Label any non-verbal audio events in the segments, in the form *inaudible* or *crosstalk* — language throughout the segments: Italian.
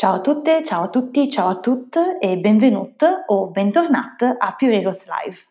Ciao a tutte, ciao a tutti, ciao a tutte e benvenuti o bentornati a Più Heroes Live.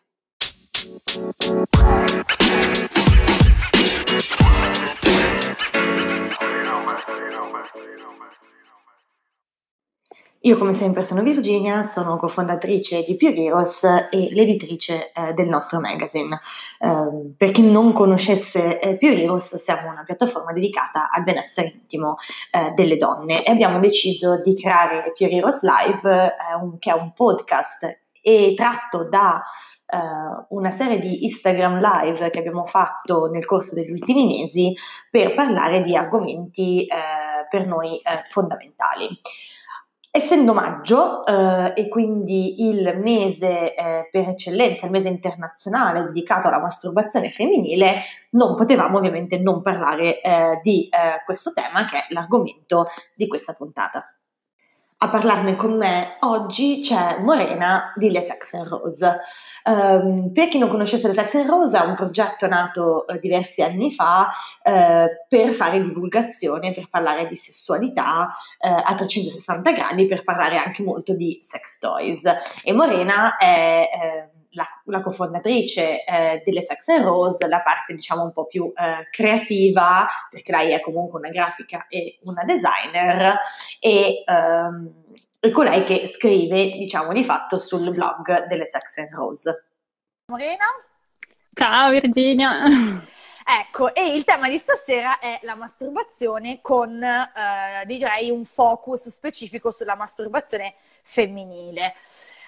Io come sempre sono Virginia, sono cofondatrice di Pure Heroes e l'editrice eh, del nostro magazine. Eh, per chi non conoscesse eh, Pure Heroes, siamo una piattaforma dedicata al benessere intimo eh, delle donne e abbiamo deciso di creare Pure Heroes Live, eh, un, che è un podcast e tratto da Uh, una serie di Instagram live che abbiamo fatto nel corso degli ultimi mesi per parlare di argomenti uh, per noi fondamentali. Essendo maggio eh, e quindi il mese eh, per eccellenza, il mese internazionale dedicato alla masturbazione femminile, non potevamo ovviamente non parlare eh, di eh, questo tema che è l'argomento di questa puntata. A parlarne con me oggi c'è Morena di Le Sex and Rose. Um, per chi non conoscesse Le Sex and Rose è un progetto nato uh, diversi anni fa uh, per fare divulgazione, per parlare di sessualità uh, a 360 gradi, per parlare anche molto di sex toys. E Morena è ehm, la, la cofondatrice eh, delle Sex and Rose, la parte diciamo un po' più eh, creativa, perché lei è comunque una grafica e una designer, e, ehm, e colei che scrive diciamo di fatto sul blog delle Sex and Rose. Morena? Ciao Virginia! Ecco, e il tema di stasera è la masturbazione con, eh, direi, un focus specifico sulla masturbazione femminile.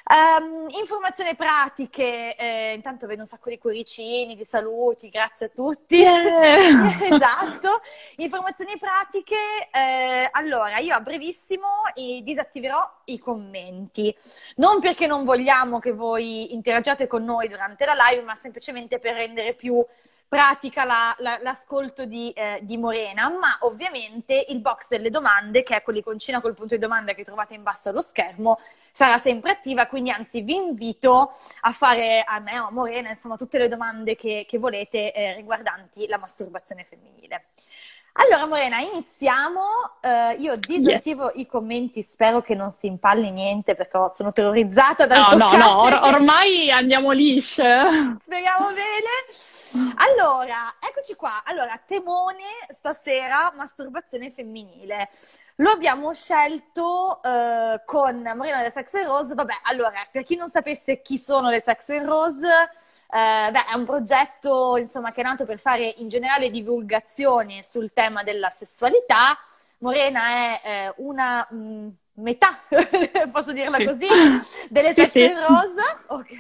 Um, informazioni pratiche, eh, intanto vedo un sacco di cuoricini, di saluti, grazie a tutti. Yeah. *laughs* esatto. Informazioni pratiche, eh, allora io a brevissimo disattiverò i commenti, non perché non vogliamo che voi interagiate con noi durante la live, ma semplicemente per rendere più pratica la, la, l'ascolto di, eh, di, Morena, ma ovviamente il box delle domande, che è quell'iconcina col punto di domanda che trovate in basso allo schermo, sarà sempre attiva, quindi anzi vi invito a fare a me o a Morena, insomma, tutte le domande che, che volete eh, riguardanti la masturbazione femminile. Allora Morena, iniziamo. Uh, io disattivo yes. i commenti, spero che non si impalli niente perché sono terrorizzata dal No, toccare. no, no, Or- ormai andiamo lisce. *laughs* Speriamo bene. Allora, eccoci qua. Allora, temone stasera, masturbazione femminile. Lo abbiamo scelto uh, con Morena delle Sex and Rose. Vabbè, allora, per chi non sapesse chi sono le Sex and Rose, uh, beh, è un progetto insomma, che è nato per fare in generale divulgazione sul tema della sessualità. Morena è eh, una mh, mm, metà, *laughs* posso dirla sì. così, delle Sex sì, and Rose, ok?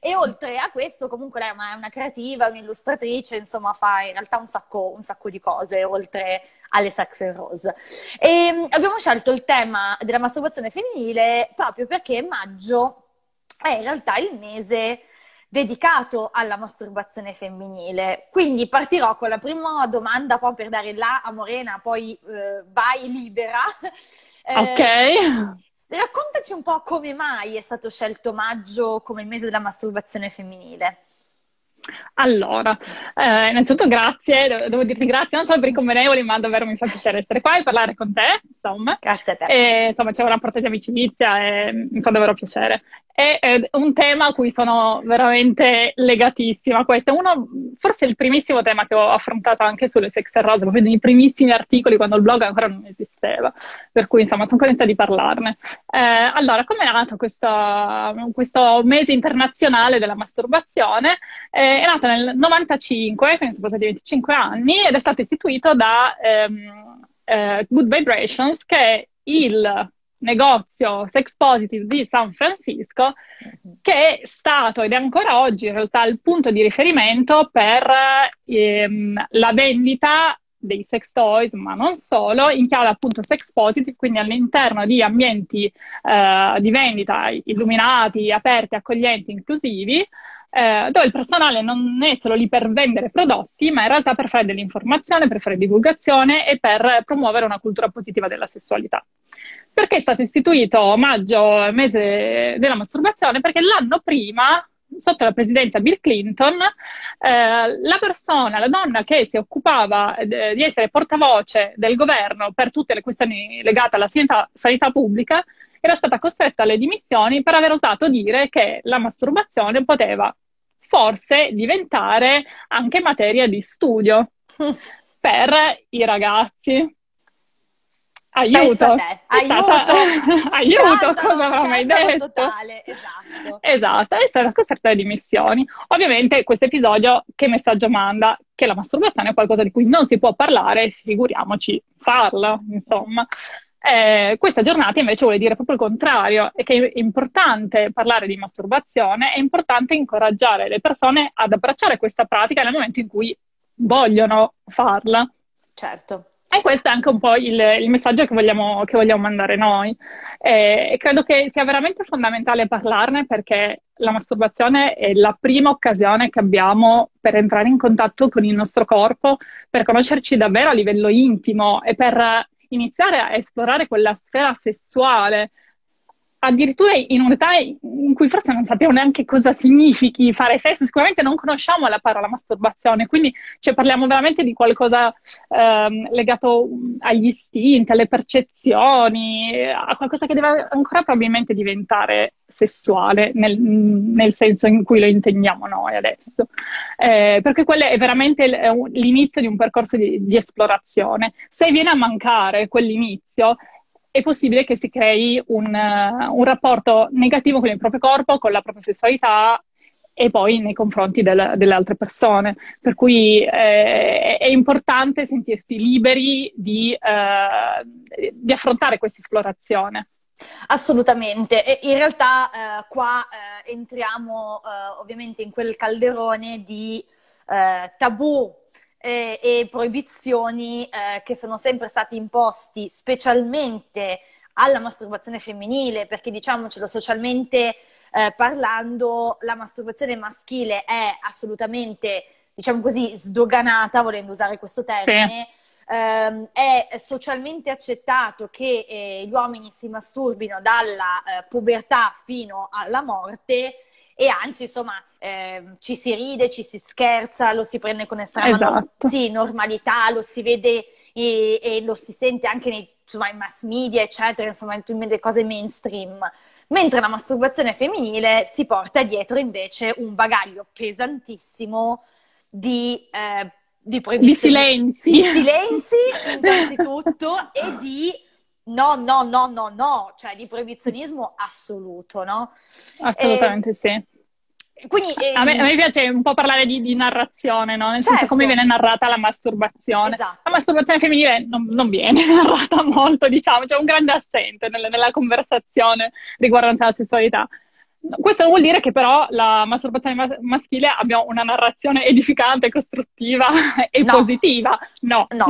E oltre a questo, comunque lei è una creativa, un'illustratrice, insomma, fa in realtà un sacco, un sacco di cose, oltre alle Sex and Rose. E mm, abbiamo scelto il tema della masturbazione femminile proprio perché maggio è in realtà il mese dedicato alla masturbazione femminile. Quindi partirò con la prima domanda proprio per dare là a Morena, poi eh, vai libera. Eh, ok. Raccontaci un po' come mai è stato scelto maggio come il mese della masturbazione femminile. Allora, eh, innanzitutto grazie, devo dirti grazie non solo per i convenevoli, ma davvero mi fa piacere essere qua e parlare con te, insomma. Grazie a te. E, insomma, c'è un rapporto di amicizia e mi fa davvero piacere è, è, un tema a cui sono veramente legatissima. Questo è uno, forse il primissimo tema che ho affrontato anche sulle Sex and Rose, proprio nei primissimi articoli quando il blog ancora non esisteva. Per cui, insomma, sono contenta di parlarne. Eh, allora, come è nato questo, questo, mese internazionale della masturbazione? Eh, è nato nel 95, quindi sono passati 25 anni, ed è stato istituito da ehm, eh, Good Vibrations, che è il negozio sex positive di San Francisco che è stato ed è ancora oggi in realtà il punto di riferimento per ehm, la vendita dei sex toys, ma non solo, in chiave appunto sex positive, quindi all'interno di ambienti eh, di vendita illuminati, aperti, accoglienti, inclusivi, eh, dove il personale non è solo lì per vendere prodotti, ma in realtà per fare dell'informazione, per fare divulgazione e per promuovere una cultura positiva della sessualità. Perché è stato istituito maggio, mese della masturbazione? Perché l'anno prima sotto la presidenza Bill Clinton, eh, la persona, la donna che si occupava eh, di essere portavoce del governo per tutte le questioni legate alla sanità, sanità pubblica era stata costretta alle dimissioni per aver osato dire che la masturbazione poteva forse diventare anche materia di studio *laughs* per i ragazzi. Aiuto, aiuto, *laughs* aiuto, cosa aveva mai detto? Totale, esatto. Esatto, è stata costretta alle dimissioni. Ovviamente questo episodio che messaggio manda? Che la masturbazione è qualcosa di cui non si può parlare, figuriamoci farlo, insomma. Eh, questa giornata invece vuole dire proprio il contrario, è che è importante parlare di masturbazione, è importante incoraggiare le persone ad abbracciare questa pratica nel momento in cui vogliono farla. Certo. E questo è anche un po' il, il messaggio che vogliamo, che vogliamo, mandare noi. Eh, credo che sia veramente fondamentale parlarne perché la masturbazione è la prima occasione che abbiamo per entrare in contatto con il nostro corpo, per conoscerci davvero a livello intimo e per iniziare a esplorare quella sfera sessuale, addirittura in un'età in cui forse non sappiamo neanche cosa significhi fare sesso, sicuramente non conosciamo la parola masturbazione, quindi cioè, parliamo veramente di qualcosa ehm, legato agli istinti, alle percezioni, a qualcosa che deve ancora probabilmente diventare sessuale nel, nel senso in cui lo intendiamo noi adesso, eh, perché quello è veramente l'inizio di un percorso di, di esplorazione. Se viene a mancare quell'inizio, è possibile che si crei un, uh, un, rapporto negativo con il proprio corpo, con la propria sessualità e poi nei confronti del, delle altre persone. Per cui eh, è importante sentirsi liberi di, uh, di affrontare questa esplorazione. Assolutamente, e in realtà eh, qua eh, entriamo eh, ovviamente in quel calderone di eh, tabù eh, e proibizioni eh, che sono sempre stati imposti specialmente alla masturbazione femminile, perché diciamocelo socialmente eh, parlando, la masturbazione maschile è assolutamente, diciamo così, sdoganata, volendo usare questo termine. Sì. Um, è socialmente accettato che eh, gli uomini si masturbino dalla eh, pubertà fino alla morte e anzi, insomma, eh, ci si ride, ci si scherza, lo si prende con estrema esatto. sì, normalità, lo si vede e, e, lo si sente anche nei insomma, mass media, eccetera, insomma, in cose mainstream. Mentre la masturbazione femminile si porta dietro invece un bagaglio pesantissimo di, eh, di, di silenzi. Di silenzi, innanzitutto, e di no, no, no, no, no, cioè di proibizionismo assoluto, no? Assolutamente e, sì. Quindi, ehm... a, me, a, me, piace un po' parlare di, di narrazione, no? Nel certo. senso come viene narrata la masturbazione. Esatto. La masturbazione femminile non, non, viene *laughs* narrata molto, diciamo, c'è un grande assente nella, nella conversazione riguardante la sessualità. Questo non vuol dire che però la masturbazione maschile abbia una narrazione edificante, costruttiva *laughs* e no. positiva. No, no,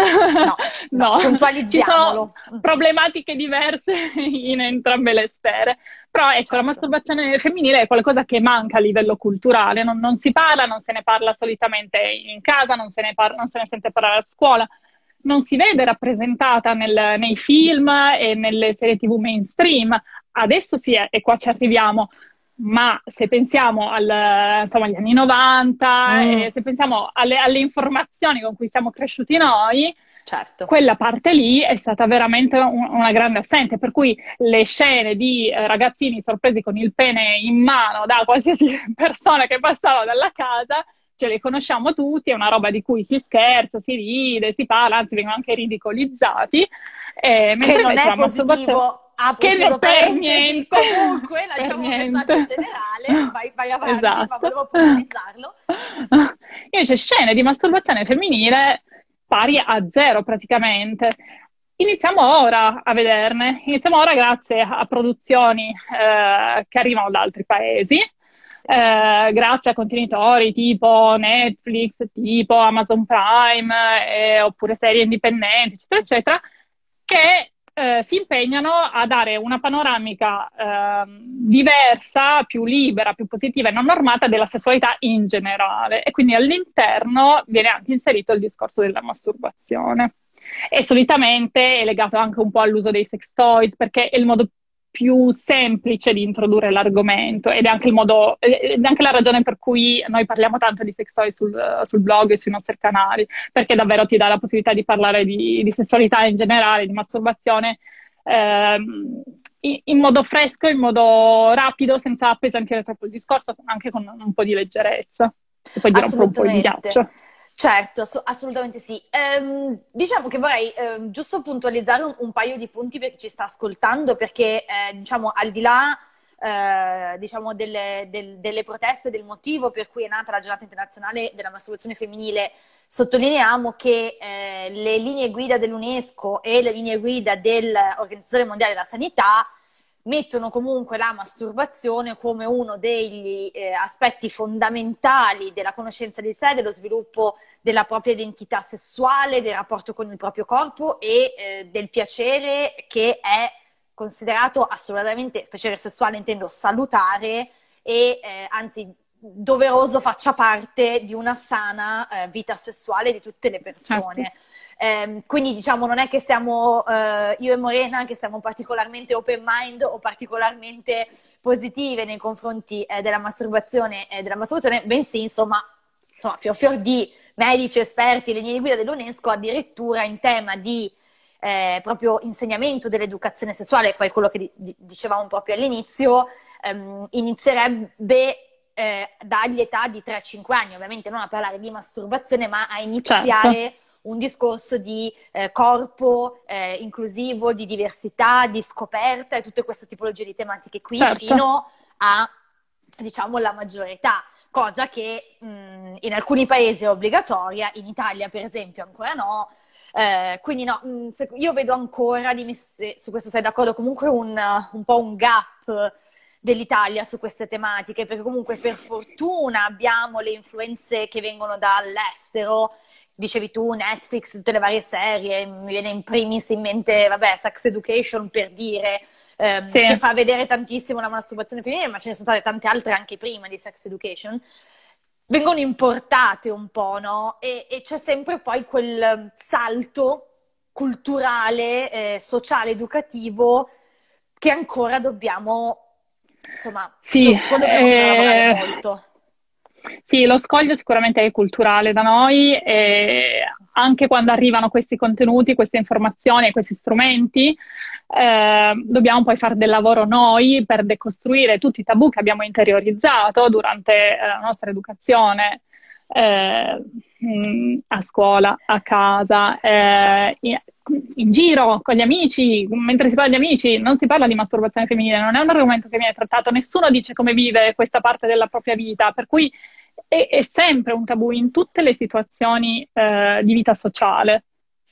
no, no. *laughs* Ci sono problematiche diverse *laughs* in entrambe le sfere. Però ecco, certo. la masturbazione femminile è qualcosa che manca a livello culturale, non, non si parla, non se ne parla solitamente in casa, non se ne, parla, non se ne sente parlare a scuola non si vede rappresentata nel, nei film e nelle serie tv mainstream. Adesso sì, e qua ci arriviamo, ma se pensiamo al, insomma, agli anni 90, mm. se pensiamo alle, alle, informazioni con cui siamo cresciuti noi, certo. quella parte lì è stata veramente un, una grande assente, per cui le scene di eh, ragazzini sorpresi con il pene in mano da qualsiasi *laughs* persona che passava dalla casa, ce le conosciamo tutti, è una roba di cui si scherza, si ride, si parla, anzi vengono anche ridicolizzati. Eh, che non è positivo che non per niente. *laughs* Comunque, lanciamo un messaggio generale, vai, vai avanti, esatto. ma volevo puntualizzarlo. *laughs* Invece scene di masturbazione femminile pari a zero praticamente. Iniziamo ora a vederne, iniziamo ora grazie a produzioni eh, che arrivano da altri paesi, eh, grazie a contenitori tipo Netflix, tipo Amazon Prime, eh, oppure serie indipendenti, eccetera, eccetera, che eh, si impegnano a dare una panoramica eh, diversa, più libera, più positiva e non normata della sessualità in generale e quindi all'interno viene anche inserito il discorso della masturbazione. E solitamente è legato anche un po' all'uso dei sex toys perché è il modo più semplice di introdurre l'argomento ed è anche il modo, ed è anche la ragione per cui noi parliamo tanto di sex toy sul, sul blog e sui nostri canali, perché davvero ti dà la possibilità di parlare di, di sessualità in generale, di masturbazione. Ehm, in modo fresco, in modo rapido, senza appesantire troppo il discorso, anche con un po' di leggerezza. E poi po', un po' di ghiaccio. Certo, assolutamente sì. Ehm, diciamo che vorrei ehm, giusto puntualizzare un, un, paio di punti per chi ci sta ascoltando, perché eh, diciamo al di là eh, diciamo delle, del, delle, proteste, del motivo per cui è nata la giornata internazionale della masturbazione femminile, sottolineiamo che eh, le linee guida dell'UNESCO e le linee guida dell'Organizzazione Mondiale della Sanità mettono comunque la masturbazione come uno degli eh, aspetti fondamentali della conoscenza di sé, dello sviluppo della propria identità sessuale, del rapporto con il proprio corpo e eh, del piacere che è considerato assolutamente, piacere sessuale intendo salutare e eh, anzi doveroso faccia parte di una sana eh, vita sessuale di tutte le persone. Certo. Eh, quindi diciamo non è che siamo eh, io e Morena che siamo particolarmente open mind o particolarmente positive nei confronti eh, della masturbazione e della masturbazione, bensì insomma, insomma fior fior di medici esperti, linee di guida dell'UNESCO addirittura in tema di eh, proprio insegnamento dell'educazione sessuale, poi quello che di- dicevamo proprio all'inizio, ehm, inizierebbe eh, dagli età di 3-5 anni, ovviamente non a parlare di masturbazione, ma a iniziare certo. Un discorso di eh, corpo eh, inclusivo, di diversità, di scoperta e tutte queste tipologie di tematiche qui certo. fino a, diciamo, la maggiore età. Cosa che mh, in alcuni paesi è obbligatoria, in Italia per esempio ancora no, eh, quindi no, mh, io vedo ancora, dimmi se su questo sei d'accordo, comunque un, un po' un gap dell'Italia su queste tematiche, perché comunque per fortuna abbiamo le influenze che vengono dall'estero, dicevi tu Netflix, tutte le varie serie, mi viene in primis in mente, vabbè, Sex Education per dire, ehm, sì. che fa vedere tantissimo la masturbazione femminile, ma ce ne sono state tante altre anche prima di Sex Education. Vengono importate un po', no? E, e c'è sempre poi quel salto culturale, eh, sociale, educativo che ancora dobbiamo insomma, sì, eh, molto. Sì, lo scoglio sicuramente è culturale da noi e anche quando arrivano questi contenuti, queste informazioni, questi strumenti, eh, dobbiamo poi fare del lavoro noi per decostruire tutti i tabù che abbiamo interiorizzato durante eh, la nostra educazione eh, a scuola, a casa, eh, in, in, giro con gli amici, mentre si parla di amici, non si parla di masturbazione femminile, non è un argomento che viene trattato, nessuno dice come vive questa parte della propria vita, per cui è, è sempre un tabù in tutte le situazioni eh, di vita sociale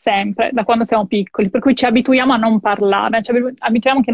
sempre, da quando siamo piccoli, per cui ci abituiamo a non parlare, ci abituiamo che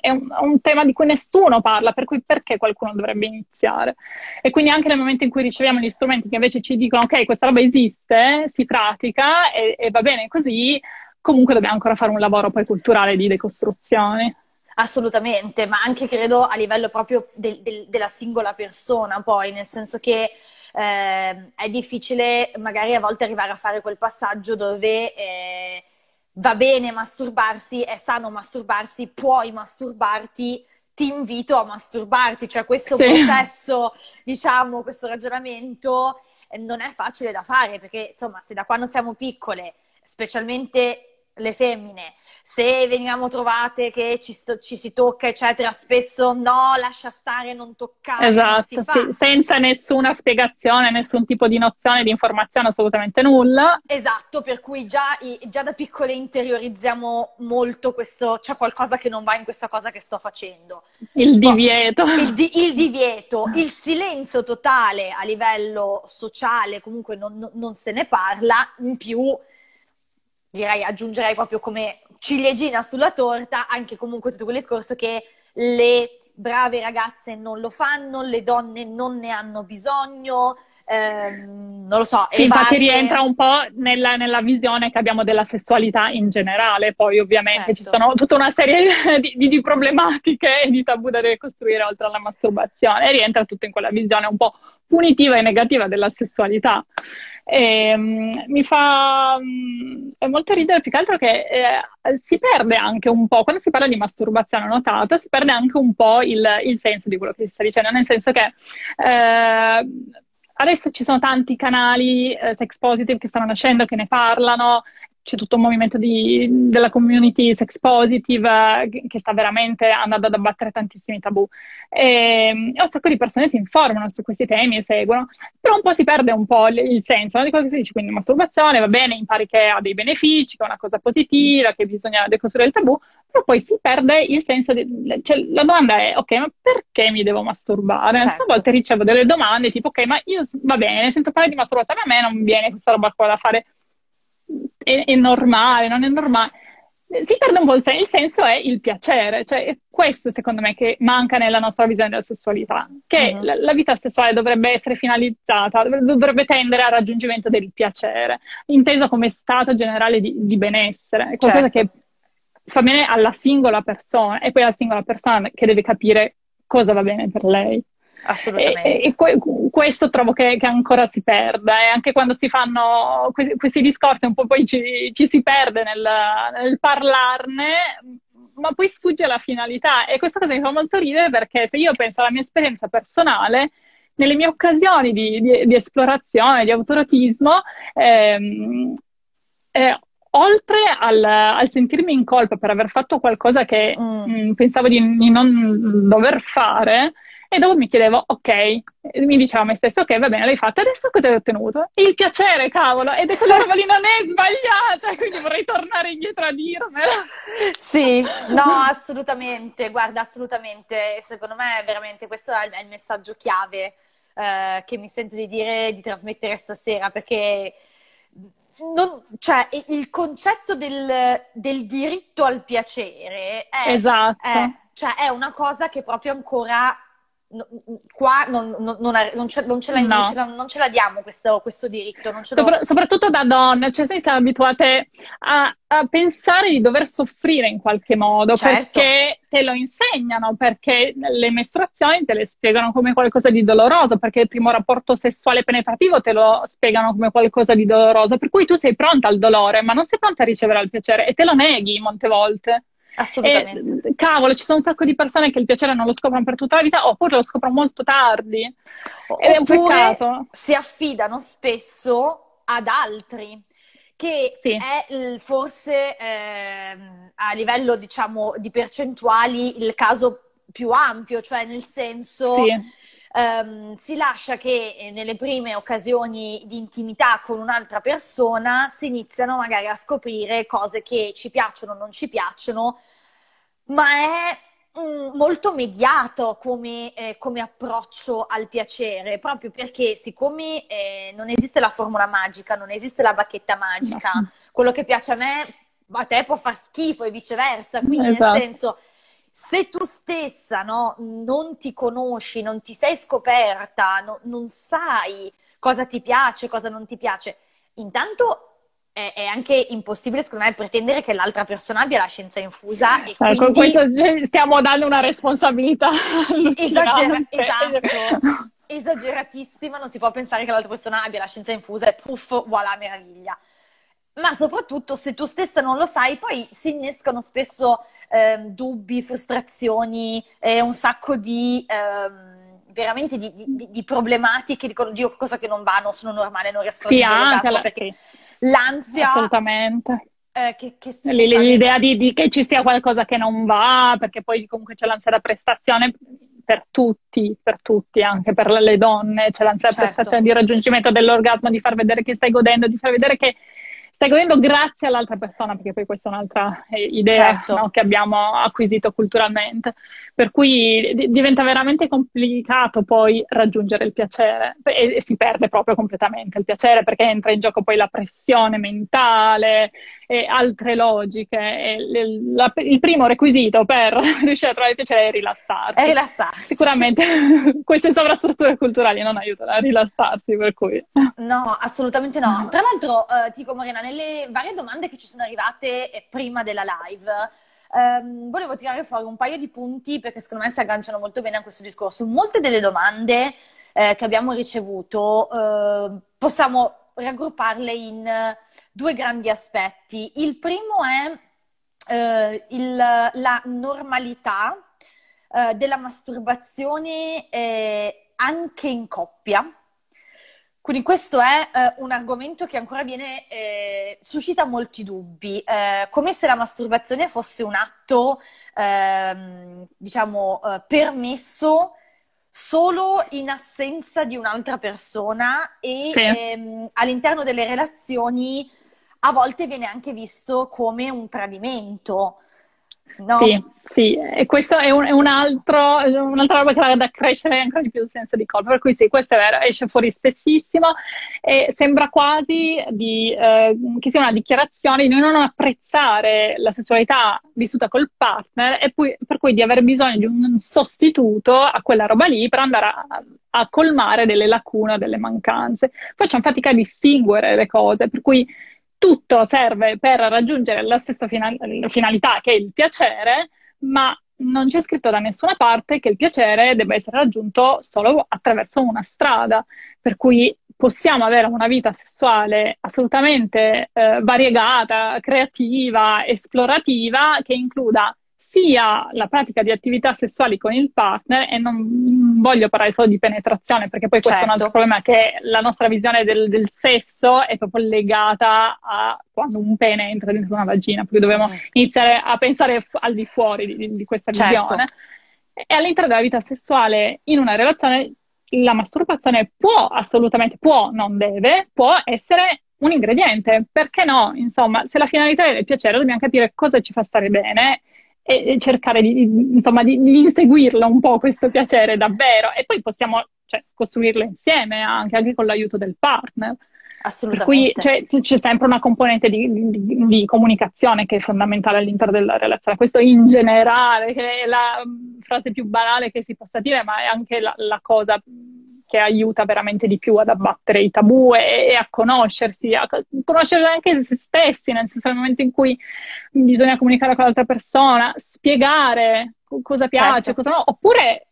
è un, un, tema di cui nessuno parla, per cui perché qualcuno dovrebbe iniziare? E quindi anche nel momento in cui riceviamo gli strumenti che invece ci dicono ok, questa roba esiste, si pratica e, e va bene così, comunque dobbiamo ancora fare un lavoro poi culturale di decostruzione. Assolutamente, ma anche credo a livello proprio del, del, della singola persona, poi, nel senso che eh, è difficile magari a volte arrivare a fare quel passaggio dove eh, va bene masturbarsi, è sano masturbarsi, puoi masturbarti, ti invito a masturbarti, cioè questo sì. processo, diciamo, questo ragionamento eh, non è facile da fare perché insomma se da quando siamo piccole, specialmente le femmine, se veniamo trovate che ci, ci, si tocca, eccetera, spesso no, lascia stare, non toccare. Esatto, sì, senza nessuna spiegazione, nessun tipo di nozione, di informazione, assolutamente nulla. Esatto, per cui già, già da piccole interiorizziamo molto questo, c'è qualcosa che non va in questa cosa che sto facendo. Il divieto. Oh, il, di, il, *laughs* divieto, il silenzio totale a livello sociale, comunque non, non se ne parla, in più direi aggiungerei proprio come ciliegina sulla torta anche comunque tutto quel discorso che le brave ragazze non lo fanno, le donne non ne hanno bisogno, ehm, non lo so. Sì, infatti rientra un po' nella, nella, visione che abbiamo della sessualità in generale, poi ovviamente certo. ci sono tutta una serie *laughs* di, di, di problematiche e di tabù da ricostruire oltre alla masturbazione e rientra tutto in quella visione un po' punitiva e negativa della sessualità. E, um, mi fa è molto ridere più che altro che eh, si perde anche un po', quando si parla di masturbazione, ho notato, si perde anche un po' il, il senso di quello che si sta dicendo, nel senso che eh, adesso ci sono tanti canali eh, sex positive che stanno nascendo, che ne parlano, c'è tutto un movimento di, della community sex positive che sta veramente andando ad abbattere tantissimi tabù. E, e, un sacco di persone si informano su questi temi e seguono, però un po' si perde un po' il, il senso no? di quello che si dice. Quindi masturbazione, va bene, impari che ha dei benefici, che è una cosa positiva, che bisogna decostruire il tabù, però poi si perde il senso di... Cioè, la domanda è, ok, ma perché mi devo masturbare? Certo. A volte ricevo delle domande tipo, ok, ma io va bene, sento parlare di masturbazione, a me non viene questa roba qua da fare è, è normale, non è normale. Si perde un po' il senso, il senso è il piacere, cioè è questo secondo me che manca nella nostra visione della sessualità, che uh-huh. la, la, vita sessuale dovrebbe essere finalizzata, dovrebbe, dovrebbe, tendere al raggiungimento del piacere, inteso come stato generale di, di benessere, è qualcosa certo. che fa bene alla singola persona e poi la singola persona che deve capire cosa va bene per lei. Assolutamente. E, e que- questo trovo che, che, ancora si perda e anche quando si fanno que- questi discorsi un po' poi ci, ci si perde nel, nel, parlarne, ma poi sfugge la finalità e questa cosa mi fa molto ridere perché se io penso alla mia esperienza personale, nelle mie occasioni di, di, di esplorazione, di autorotismo, ehm, eh, oltre al, al, sentirmi in colpa per aver fatto qualcosa che mm. mh, mm, pensavo di, di, non dover fare, e dopo mi chiedevo, ok, mi diceva a me stesso, ok, va bene, l'hai fatto, adesso cosa hai ottenuto? Il piacere, cavolo, ed è quella roba lì non è sbagliata, quindi vorrei tornare indietro a dirmelo. Sì, no, assolutamente, guarda, assolutamente, secondo me veramente questo è il messaggio chiave eh, che mi sento di dire, di trasmettere stasera, perché non, cioè, il concetto del, del, diritto al piacere è, esatto. è, cioè, è una cosa che proprio ancora no, qua non, non, non, ce, non, ce la, no. ce la, non, ce la, diamo questo, questo diritto. Sopra, soprattutto da donne, cioè noi siamo abituate a, a, pensare di dover soffrire in qualche modo certo. perché te lo insegnano, perché le mestruazioni te le spiegano come qualcosa di doloroso, perché il primo rapporto sessuale penetrativo te lo spiegano come qualcosa di doloroso, per cui tu sei pronta al dolore, ma non sei pronta a ricevere il piacere e te lo neghi molte volte. Assolutamente. E, cavolo, ci sono un sacco di persone che il piacere non lo scoprono per tutta la vita oppure lo scoprono molto tardi. Ed è un peccato. Si affidano spesso ad altri che sì. è forse eh, a livello diciamo di percentuali il caso più ampio, cioè nel senso sì. Ehm, si lascia che eh, nelle prime occasioni di intimità con un'altra persona si iniziano magari a scoprire cose che ci piacciono o non ci piacciono ma è mm, molto mediato come, eh, come, approccio al piacere, proprio perché siccome eh, non esiste la formula magica, non esiste la bacchetta magica, no. quello che piace a me a te può far schifo e viceversa, quindi esatto. nel senso se tu stessa no, non ti conosci, non ti sei scoperta, no, non sai cosa ti piace, cosa non ti piace, intanto è, è, anche impossibile, secondo me, pretendere che l'altra persona abbia la scienza infusa. E ecco, quindi... questo stiamo dando una responsabilità Esagera- esatto, esageratissima, non si può pensare che l'altra persona abbia la scienza infusa e puff, voilà, meraviglia. Ma soprattutto se tu stessa non lo sai, poi si innescano spesso eh, dubbi, frustrazioni, eh, un sacco di... Eh, veramente di, di, di, problematiche, dicono Dio cosa che non va, non sono normale, non riesco sì, a anche la... perché sì l'ansia. Assolutamente. Eh, che, che L'idea di, di, che ci sia qualcosa che non va, perché poi comunque c'è l'ansia da prestazione per tutti, per tutti, anche per le donne, c'è l'ansia certo. da prestazione di raggiungimento dell'orgasmo, di far vedere che stai godendo, di far vedere che stai godendo grazie all'altra persona, perché poi questa è un'altra eh, idea certo. no, che abbiamo acquisito culturalmente. Per cui d- diventa veramente complicato poi raggiungere il piacere e-, e, si perde proprio completamente il piacere perché entra in gioco poi la pressione mentale e altre logiche. E l- la- il primo requisito per *laughs* riuscire a trovare il piacere è rilassarsi. È rilassarsi. Sicuramente *laughs* queste sovrastrutture culturali non aiutano a rilassarsi, per cui... No, assolutamente no. Tra l'altro, eh, ti dico Morena, nelle varie domande che ci sono arrivate eh, prima della live, ehm, volevo tirare fuori un paio di punti perché secondo me si agganciano molto bene a questo discorso. Molte delle domande eh, che abbiamo ricevuto eh, possiamo raggrupparle in due grandi aspetti. Il primo è eh, il, la normalità eh, della masturbazione eh, anche in coppia. Quindi questo è eh, un argomento che ancora viene, eh, suscita molti dubbi, eh, come se la masturbazione fosse un atto, ehm, diciamo, eh, permesso solo in assenza di un'altra persona e sì. ehm, all'interno delle relazioni a volte viene anche visto come un tradimento. No? Sì, sì, e questo è, un, è un altro, un'altra roba che va ad accrescere ancora di più il senso di colpa. Per cui sì, questo è vero, esce fuori spessissimo e sembra quasi di, eh, che sia una dichiarazione di non apprezzare la sessualità vissuta col partner e poi, per cui di aver bisogno di un sostituto a quella roba lì per andare a, a colmare delle lacune, delle mancanze. Facciamo fatica a distinguere le cose, per cui tutto serve per raggiungere la stessa final- finalità che è il piacere, ma non c'è scritto da nessuna parte che il piacere debba essere raggiunto solo attraverso una strada, per cui possiamo avere una vita sessuale assolutamente eh, variegata, creativa, esplorativa, che includa sia la pratica di attività sessuali con il partner e non voglio parlare solo di penetrazione perché poi questo certo. è un altro certo. problema che la nostra visione del, del, sesso è proprio legata a quando un pene entra dentro una vagina, perché dobbiamo mm. iniziare a pensare al di fuori di, di questa certo. visione. E all'interno della vita sessuale in una relazione la masturbazione può assolutamente, può, non deve, può essere un ingrediente, perché no? Insomma, se la finalità è il piacere, dobbiamo capire cosa ci fa stare bene e cercare di, insomma, di, di inseguirlo un po' questo piacere davvero e poi possiamo cioè, costruirlo insieme anche, anche, con l'aiuto del partner. Assolutamente. Per cui c'è, c'è sempre una componente di, di, comunicazione che è fondamentale all'interno della relazione. Questo in generale, che è la frase più banale che si possa dire, ma è anche la, la cosa che aiuta veramente di più ad abbattere i tabù e, e a conoscersi, a conoscere anche se stessi, nel senso nel momento in cui bisogna comunicare con l'altra persona, spiegare cosa piace, certo. cosa no, oppure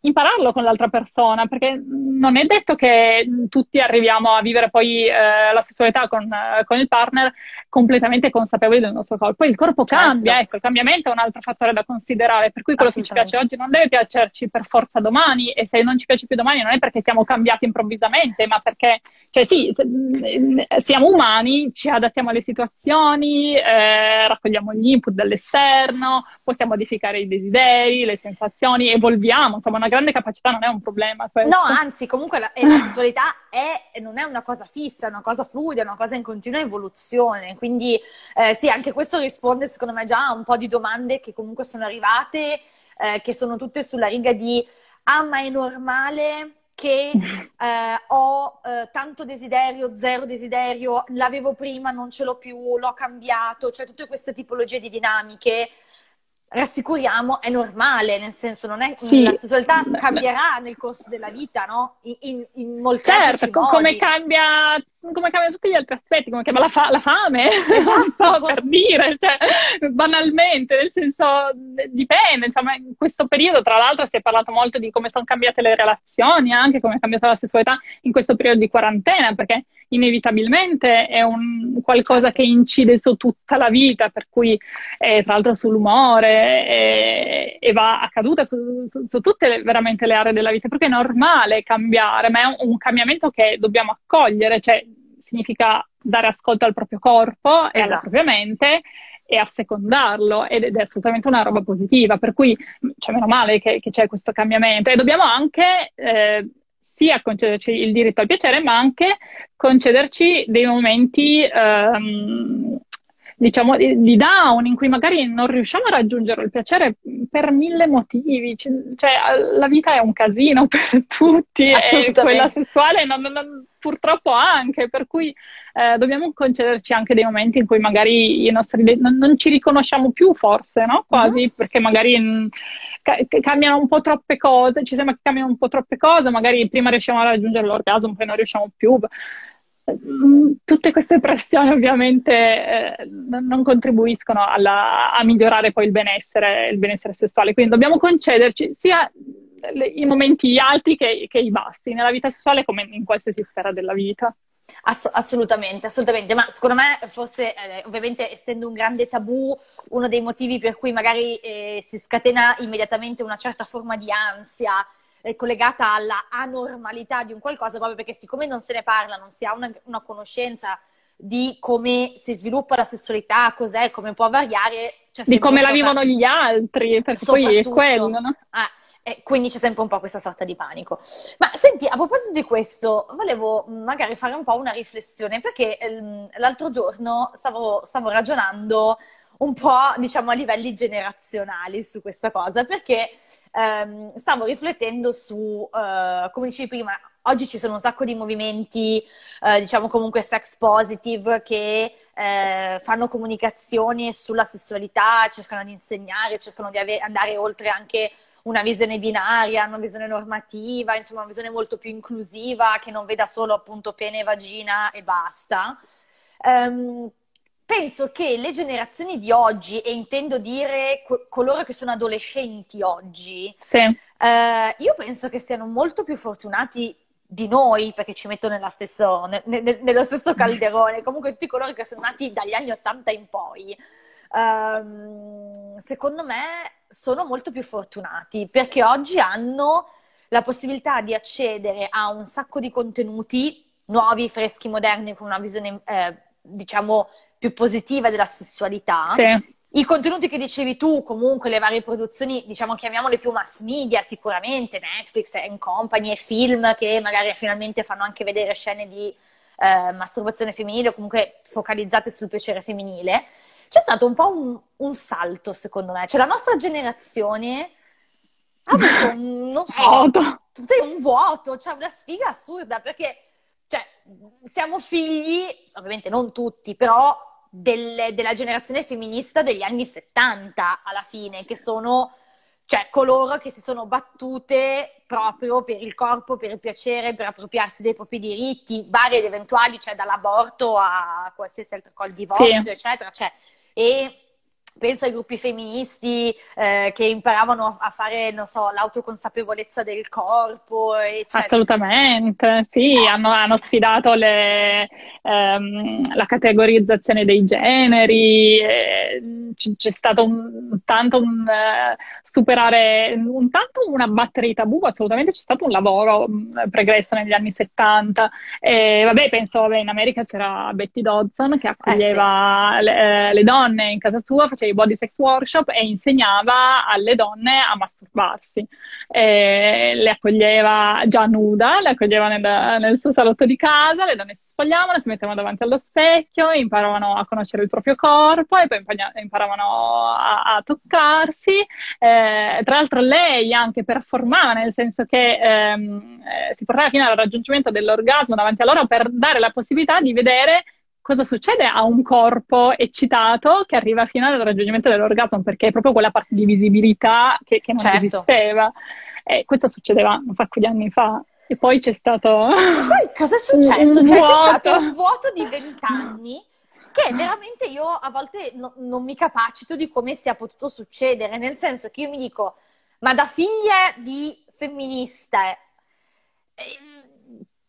impararlo con l'altra persona, perché non è detto che tutti arriviamo a vivere poi eh, la sessualità con, eh, con, il partner completamente consapevoli del nostro corpo. Poi il corpo certo. cambia, ecco, il cambiamento è un altro fattore da considerare, per cui quello che ci piace oggi non deve piacerci per forza domani e se non ci piace più domani non è perché siamo cambiati improvvisamente, ma perché, cioè sì, siamo umani, ci adattiamo alle situazioni, eh, raccogliamo gli input dall'esterno, possiamo modificare i desideri, le sensazioni, evolviamo abbiamo, insomma, una grande capacità non è un problema. Questo. No, anzi, comunque la, la sessualità è, non è una cosa fissa, è una cosa fluida, è una cosa in continua evoluzione. Quindi, eh, sì, anche questo risponde, secondo me, già a un po' di domande che comunque sono arrivate, eh, che sono tutte sulla riga di ah, ma è normale che *laughs* eh, ho eh, tanto desiderio, zero desiderio, l'avevo prima, non ce l'ho più, l'ho cambiato, cioè tutte queste tipologie di dinamiche rassicuriamo, è normale, nel senso non è sì. la sessualità cambierà nel corso della vita, no? In, in, in molteplici certo, come cambia, come cambiano tutti gli altri aspetti, come cambia la, fa- la fame, *laughs* esatto. non so, per dire, cioè, banalmente, nel senso, dipende, insomma, in questo periodo, tra l'altro, si è parlato molto di come sono cambiate le relazioni, anche come è cambiata la sessualità in questo periodo di quarantena, perché inevitabilmente è un qualcosa che incide su tutta la vita, per cui, eh, tra l'altro, sull'umore, e, e va a caduta su, su, su, tutte le, veramente le aree della vita, perché è normale cambiare, ma è un, un cambiamento che dobbiamo accogliere, cioè significa dare ascolto al proprio corpo e esatto. alla propria mente e assecondarlo ed è assolutamente una roba positiva, per cui cioè, meno male che, che c'è questo cambiamento e dobbiamo anche eh, sia concederci il diritto al piacere, ma anche concederci dei momenti ehm, diciamo, di, down in cui magari non riusciamo a raggiungere il piacere per mille motivi, cioè la vita è un casino *laughs* per tutti e quella sessuale non, non, purtroppo anche, per cui eh, dobbiamo concederci anche dei momenti in cui magari i nostri non, non ci riconosciamo più forse, no? Quasi, uh-huh. perché magari mh, ca- cambiano un po' troppe cose, ci sembra che cambiano un po' troppe cose, magari prima riusciamo a raggiungere l'orgasmo, poi non riusciamo più. Mm, tutte queste pressioni ovviamente eh, non contribuiscono alla, a migliorare poi il benessere, il benessere sessuale, quindi dobbiamo concederci sia le, i momenti alti che, che, i bassi nella vita sessuale come in qualsiasi sfera della vita. Ass- assolutamente, assolutamente, ma secondo me forse, eh, ovviamente essendo un grande tabù, uno dei motivi per cui magari eh, si scatena immediatamente una certa forma di ansia eh, collegata alla anormalità di un qualcosa, proprio perché siccome non se ne parla, non si ha una, una conoscenza di come si sviluppa la sessualità, cos'è, come può variare. Di come la vivono gli altri, perché poi è quello, no? Ah, e quindi c'è sempre un po' questa sorta di panico. Ma senti, a proposito di questo, volevo magari fare un po' una riflessione, perché ehm, l'altro giorno stavo, stavo, ragionando un po', diciamo, a livelli generazionali su questa cosa, perché ehm, stavo riflettendo su, eh, come dicevi prima, oggi ci sono un sacco di movimenti, eh, diciamo comunque sex positive, che eh, fanno comunicazione sulla sessualità, cercano di insegnare, cercano di ave- andare oltre anche una visione binaria, una visione normativa, insomma una visione molto più inclusiva che non veda solo appunto pene e vagina e basta. Um, penso che le generazioni di oggi, e intendo dire co- coloro che sono adolescenti oggi, sì. eh, io penso che stiano molto più fortunati di noi, perché ci metto stesso, ne- ne- nello stesso *laughs* calderone, comunque tutti coloro che sono nati dagli anni 80 in poi, ehm, secondo me sono molto più fortunati perché oggi hanno la possibilità di accedere a un sacco di contenuti nuovi, freschi, moderni, con una visione, eh, diciamo, più positiva della sessualità. Sì. I contenuti che dicevi tu, comunque le varie produzioni, diciamo chiamiamole più mass media, sicuramente Netflix and company e film che magari finalmente fanno anche vedere scene di eh, masturbazione femminile o comunque focalizzate sul piacere femminile c'è stato un po' un, un salto, secondo me. Cioè, la nostra generazione ha avuto un, non so, vuoto. Sì, un vuoto, cioè una sfiga assurda, perché cioè, siamo figli, ovviamente non tutti, però delle, della generazione femminista degli anni 70 alla fine, che sono cioè coloro che si sono battute proprio per il corpo, per il piacere, per appropriarsi dei propri diritti, vari ed eventuali, cioè dall'aborto a qualsiasi altro, col divorzio, sì. eccetera. Cioè, e penso ai gruppi femministi eh, che imparavano a fare, non so, l'autoconsapevolezza del corpo, eccetera. Assolutamente, sì, hanno, hanno sfidato le, ehm, la categorizzazione dei generi, eh, c'è stato un, tanto un uh, superare, un tanto un abbattere i tabù, assolutamente c'è stato un lavoro mh, pregresso negli anni 70. E vabbè, penso, vabbè, in America c'era Betty Dodson che accoglieva eh sì. le, le donne in casa sua, faceva i body sex workshop e insegnava alle donne a masturbarsi. E le accoglieva già nuda, le accoglieva nel, nel suo salotto di casa, le donne si spogliavano, si mettevano davanti allo specchio, imparavano a conoscere il proprio corpo e poi imparavano a, a toccarsi. Eh, tra l'altro lei anche performava, nel senso che ehm, eh, si portava fino al raggiungimento dell'orgasmo davanti a loro per dare la possibilità di vedere cosa succede a un corpo eccitato che arriva fino al raggiungimento dell'orgasmo, perché è proprio quella parte di visibilità che, che non certo. esisteva. E questo succedeva un sacco di anni fa. E poi c'è stato. Poi cosa è *laughs* successo? Un, cioè, vuoto. c'è stato un vuoto di vent'anni che veramente io a volte no, non mi capacito di come sia potuto succedere, nel senso che io mi dico, ma da figlia di femminista, eh,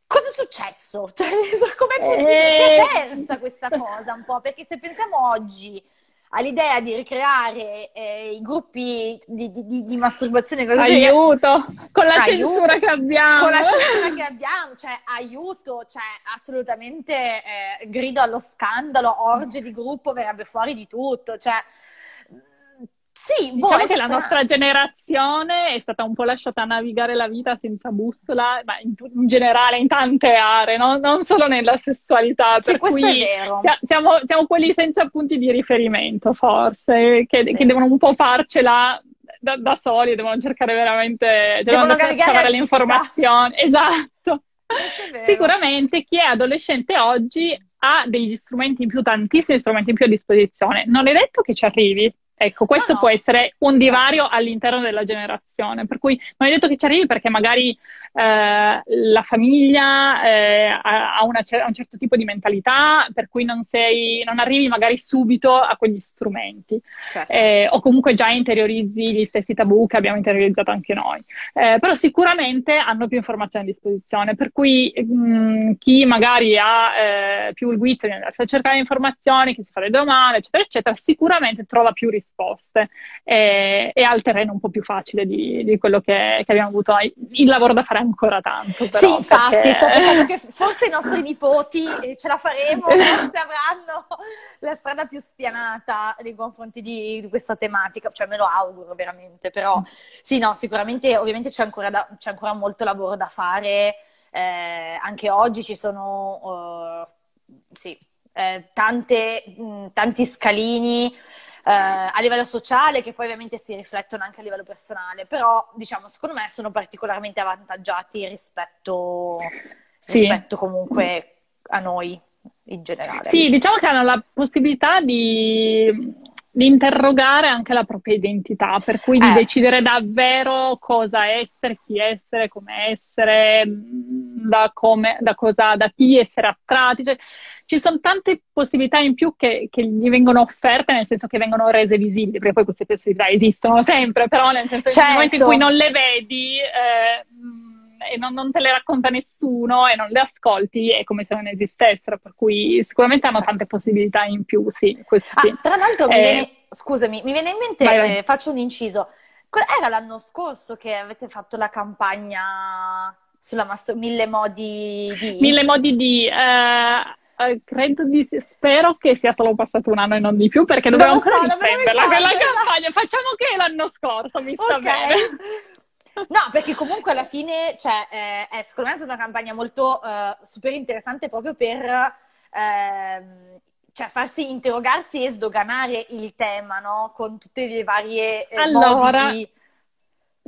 cosa è successo? *laughs* Cioè, com'è possibile? Eh... Si è persa questa cosa un po', perché se pensiamo oggi all'idea di ricreare eh, i gruppi di, di, di masturbazione così, aiuto con la aiuto, censura che abbiamo con la censura che abbiamo cioè aiuto cioè assolutamente eh, grido allo scandalo orge di gruppo verrebbe fuori di tutto cioè sì, diciamo che la nostra generazione è stata un po' lasciata navigare la vita senza bussola, ma in, in generale in tante aree, no? non solo nella sessualità. Sì, per cui siamo, siamo, quelli senza punti di riferimento, forse, che, sì. che devono un po' farcela da, da, soli, devono cercare veramente devono, devono scavare le informazioni. *laughs* Esatto. Sicuramente chi è adolescente oggi ha degli strumenti in più, tantissimi strumenti in più a disposizione. Non è detto che ci arrivi, Ecco, questo no, può essere un divario all'interno della generazione, per cui non è detto che ci arrivi perché magari eh, la famiglia eh, ha, una, ha, un certo tipo di mentalità per cui non, sei, non arrivi magari subito a quegli strumenti certo. eh, o comunque già interiorizzi gli stessi tabù che abbiamo interiorizzato anche noi. Eh, però sicuramente hanno più informazioni a disposizione, per cui mh, chi magari ha eh, più il guizzo di andare a cercare informazioni, che si fa le domande, eccetera, eccetera, sicuramente trova più risposte e, ha il terreno un po' più facile di, di quello che, che, abbiamo avuto. Il lavoro da fare ancora tanto. Però, sì, infatti, perché... sto pensando *laughs* che forse i nostri nipoti ce la faremo, *laughs* forse avranno la strada più spianata nei confronti di, di, questa tematica, cioè me lo auguro veramente, però sì, no, sicuramente ovviamente c'è ancora, da, c'è ancora molto lavoro da fare, eh, anche oggi ci sono, uh, sì, eh, tante, mh, tanti scalini a livello sociale che poi ovviamente si riflettono anche a livello personale, però diciamo secondo me sono particolarmente avvantaggiati rispetto, sì. rispetto comunque a noi in generale. Sì, diciamo che hanno la possibilità di, di interrogare anche la propria identità, per cui di eh. decidere davvero cosa essere, chi essere, come essere, da, come, da, cosa, da chi essere attratti. Cioè, ci sono tante possibilità in più che, che, gli vengono offerte, nel senso che vengono rese visibili, perché poi queste possibilità esistono sempre, però nel senso che nel momento in cui certo. non le vedi eh, e non, non, te le racconta nessuno e non le ascolti, è come se non esistessero, per cui sicuramente hanno certo. tante possibilità in più, sì. Ah, sì. Tra l'altro, eh, mi viene, scusami, mi viene in mente, vai, vai. Eh, faccio un inciso, era l'anno scorso che avete fatto la campagna sulla master- mille modi di... Mille modi di... Eh Uh, credo di spero che sia solo passato un anno e non di più perché dobbiamo ancora so, riprenderla quella campagna facciamo che l'anno scorso mi sta okay. bene *laughs* no perché comunque alla fine cioè, eh, è secondo me stata una campagna molto uh, super interessante proprio per uh, cioè, farsi interrogarsi e sdoganare il tema no? con tutte le varie eh, allora, modi di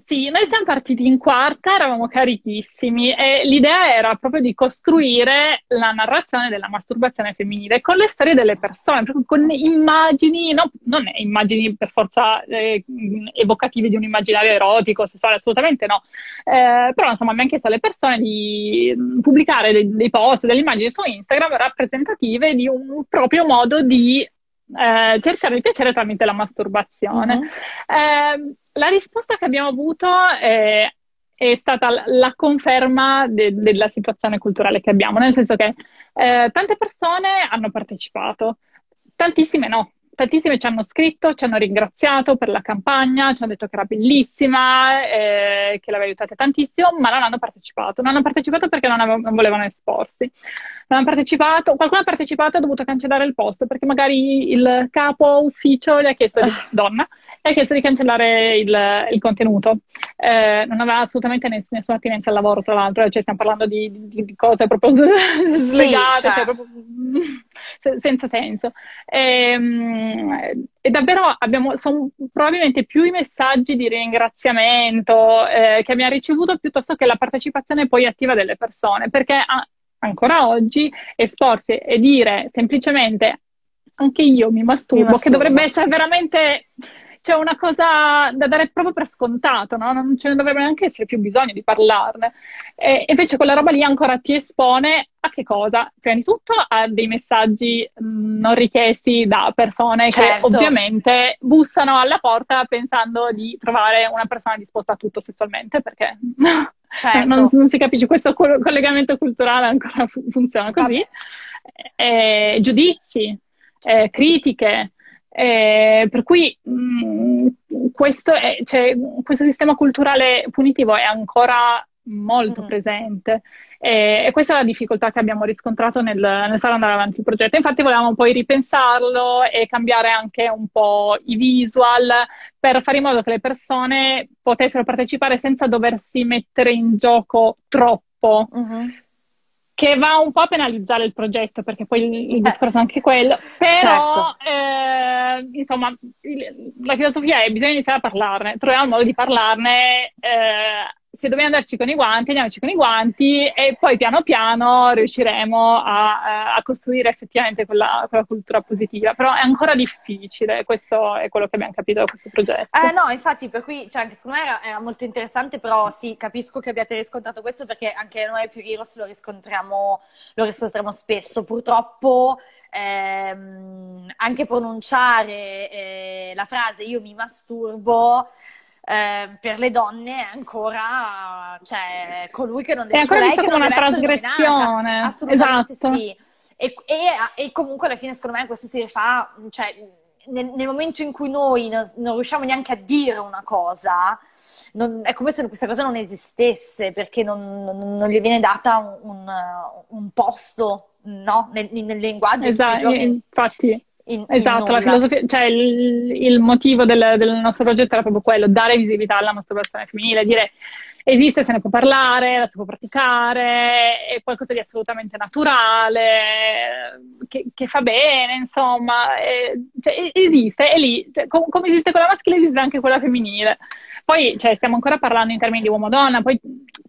sì, noi siamo partiti in quarta, eravamo carichissimi e l'idea era proprio di costruire la narrazione della masturbazione femminile con le storie delle persone, proprio con immagini, no, non immagini per forza eh, evocative di un immaginario erotico, sessuale, assolutamente no, eh, però insomma abbiamo chiesto alle persone di pubblicare dei, dei post, delle immagini su Instagram rappresentative di un proprio modo di eh, cercare di piacere tramite la masturbazione. Uh-huh. Eh, la risposta che abbiamo avuto è, è stata la conferma de- della situazione culturale che abbiamo, nel senso che eh, tante persone hanno partecipato, tantissime no. Tantissime ci hanno scritto, ci hanno ringraziato per la campagna, ci hanno detto che era bellissima, eh, che l'aveva aiutata tantissimo, ma non hanno partecipato. Non hanno partecipato perché non, avev- non volevano esporsi non hanno partecipato, qualcuno ha partecipato e ha dovuto cancellare il post perché magari il capo ufficio gli ha chiesto, di, donna, gli ha chiesto di cancellare il, il contenuto. Eh, non aveva assolutamente ness- nessuna attinenza al lavoro, tra l'altro, cioè stiamo parlando di, di, di cose proprio slegate, sì, cioè. cioè proprio, *laughs* senza senso. E, ehm, e davvero abbiamo, sono probabilmente più i messaggi di ringraziamento eh, che abbiamo ricevuto piuttosto che la partecipazione poi attiva delle persone, perché ah, ancora oggi esporsi e dire semplicemente anche io mi masturbo, mi masturbo. che dovrebbe essere veramente c'è una cosa da dare proprio per scontato, no? non ce ne dovrebbe neanche essere più bisogno di parlarne. E invece quella roba lì ancora ti espone a che cosa? Prima di tutto a dei messaggi mh, non richiesti da persone certo. che ovviamente bussano alla porta pensando di trovare una persona disposta a tutto sessualmente, perché certo. *laughs* non, non, si capisce, questo collegamento culturale ancora funziona così. Eh, giudizi, eh, critiche, eh, per cui mh, mm, questo, è, cioè, questo, sistema culturale punitivo è ancora molto mm. presente e, e, questa è la difficoltà che abbiamo riscontrato nel, nel far andare avanti il progetto. Infatti volevamo poi ripensarlo e cambiare anche un po' i visual per fare in modo che le persone potessero partecipare senza doversi mettere in gioco troppo. Mm-hmm che va un po' a penalizzare il progetto, perché poi il, il discorso è anche quello, però certo. eh, insomma il, la filosofia è bisogna iniziare a parlarne, troviamo il modo di parlarne eh, se dobbiamo andarci con i guanti, andiamoci con i guanti e poi piano piano riusciremo a, a costruire effettivamente quella, quella, cultura positiva. Però è ancora difficile, questo è quello che abbiamo capito da questo progetto. Eh no, infatti, per cui, cioè, anche secondo me era, era, molto interessante, però sì, capisco che abbiate riscontrato questo perché anche noi più Heroes lo riscontriamo, lo riscontriamo spesso. Purtroppo ehm, anche pronunciare eh, la frase io mi masturbo eh, per le donne è ancora cioè, colui che non deve è ancora come una trasgressione. Assolutamente esatto. sì. E, e, e, comunque alla fine secondo me questo si rifà cioè, nel, nel, momento in cui noi non, non, riusciamo neanche a dire una cosa non, è come se questa cosa non esistesse perché non, non, gli viene data un, un posto no? nel, nel linguaggio esatto, infatti in, esatto, in la filosofia, cioè il, il motivo del, del, nostro progetto era proprio quello, dare visibilità alla masturbazione femminile, dire esiste, se ne può parlare, la si può praticare, è qualcosa di assolutamente naturale, che, che fa bene, insomma, è, cioè, esiste, è lì, cioè, com- come esiste quella maschile esiste anche quella femminile. Poi cioè, stiamo ancora parlando in termini di uomo-donna, poi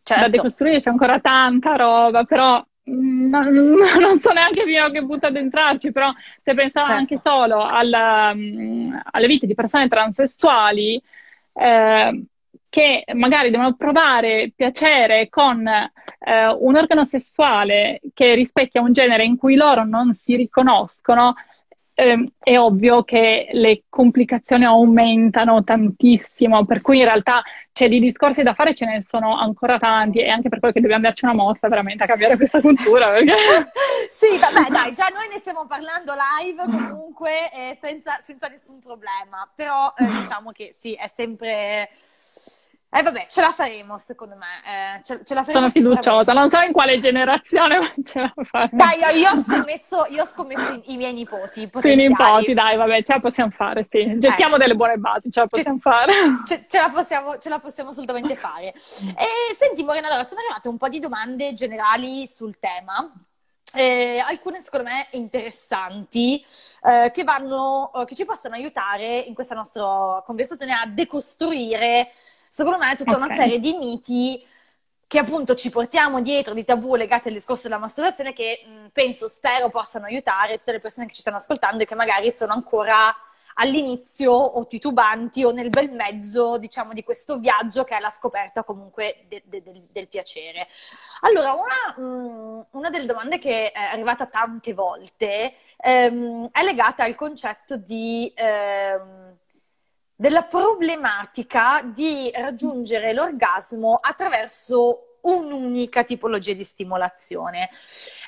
certo. da decostruire c'è ancora tanta roba, però non, *laughs* non, so neanche fino a che punto ad entrarci, però se pensavo certo. anche solo alla, um, alle vite di persone transessuali eh, che magari devono provare piacere con eh, un organo sessuale che rispecchia un genere in cui loro non si riconoscono, eh, è ovvio che le complicazioni aumentano tantissimo, per cui in realtà c'è di discorsi da fare, ce ne sono ancora tanti e anche per quello che dobbiamo darci una mossa veramente a cambiare questa cultura. Perché... *laughs* sì, vabbè, *laughs* dai, già noi ne stiamo parlando live comunque eh, senza, senza, nessun problema, però eh, diciamo che sì, è sempre eh vabbè, ce la faremo secondo me. Eh, ce, ce la faremo Sono fiduciosa, non so in quale generazione, *laughs* ma ce la faremo. Dai, io, ho scommesso, io ho scommesso i, i miei nipoti. Sì, i nipoti, dai, vabbè, ce la possiamo fare, sì. Gettiamo eh. delle buone basi, ce la possiamo ce, fare. *laughs* Ce, ce, la possiamo, ce la possiamo assolutamente fare. E senti Morena, allora sono arrivate un po' di domande generali sul tema. Eh, alcune secondo me interessanti eh, che, vanno, che ci possono aiutare in questa nostra conversazione a decostruire secondo me è tutta okay. una serie di miti che appunto ci portiamo dietro di tabù legati al discorso della masturbazione che mh, penso, spero possano aiutare tutte le persone che ci stanno ascoltando e che magari sono ancora all'inizio o titubanti o nel bel mezzo, diciamo, di questo viaggio che è la scoperta comunque de- de- de- del piacere. Allora, una, mh, una, delle domande che è arrivata tante volte ehm, è legata al concetto di... Ehm, della problematica di raggiungere l'orgasmo attraverso un'unica tipologia di stimolazione.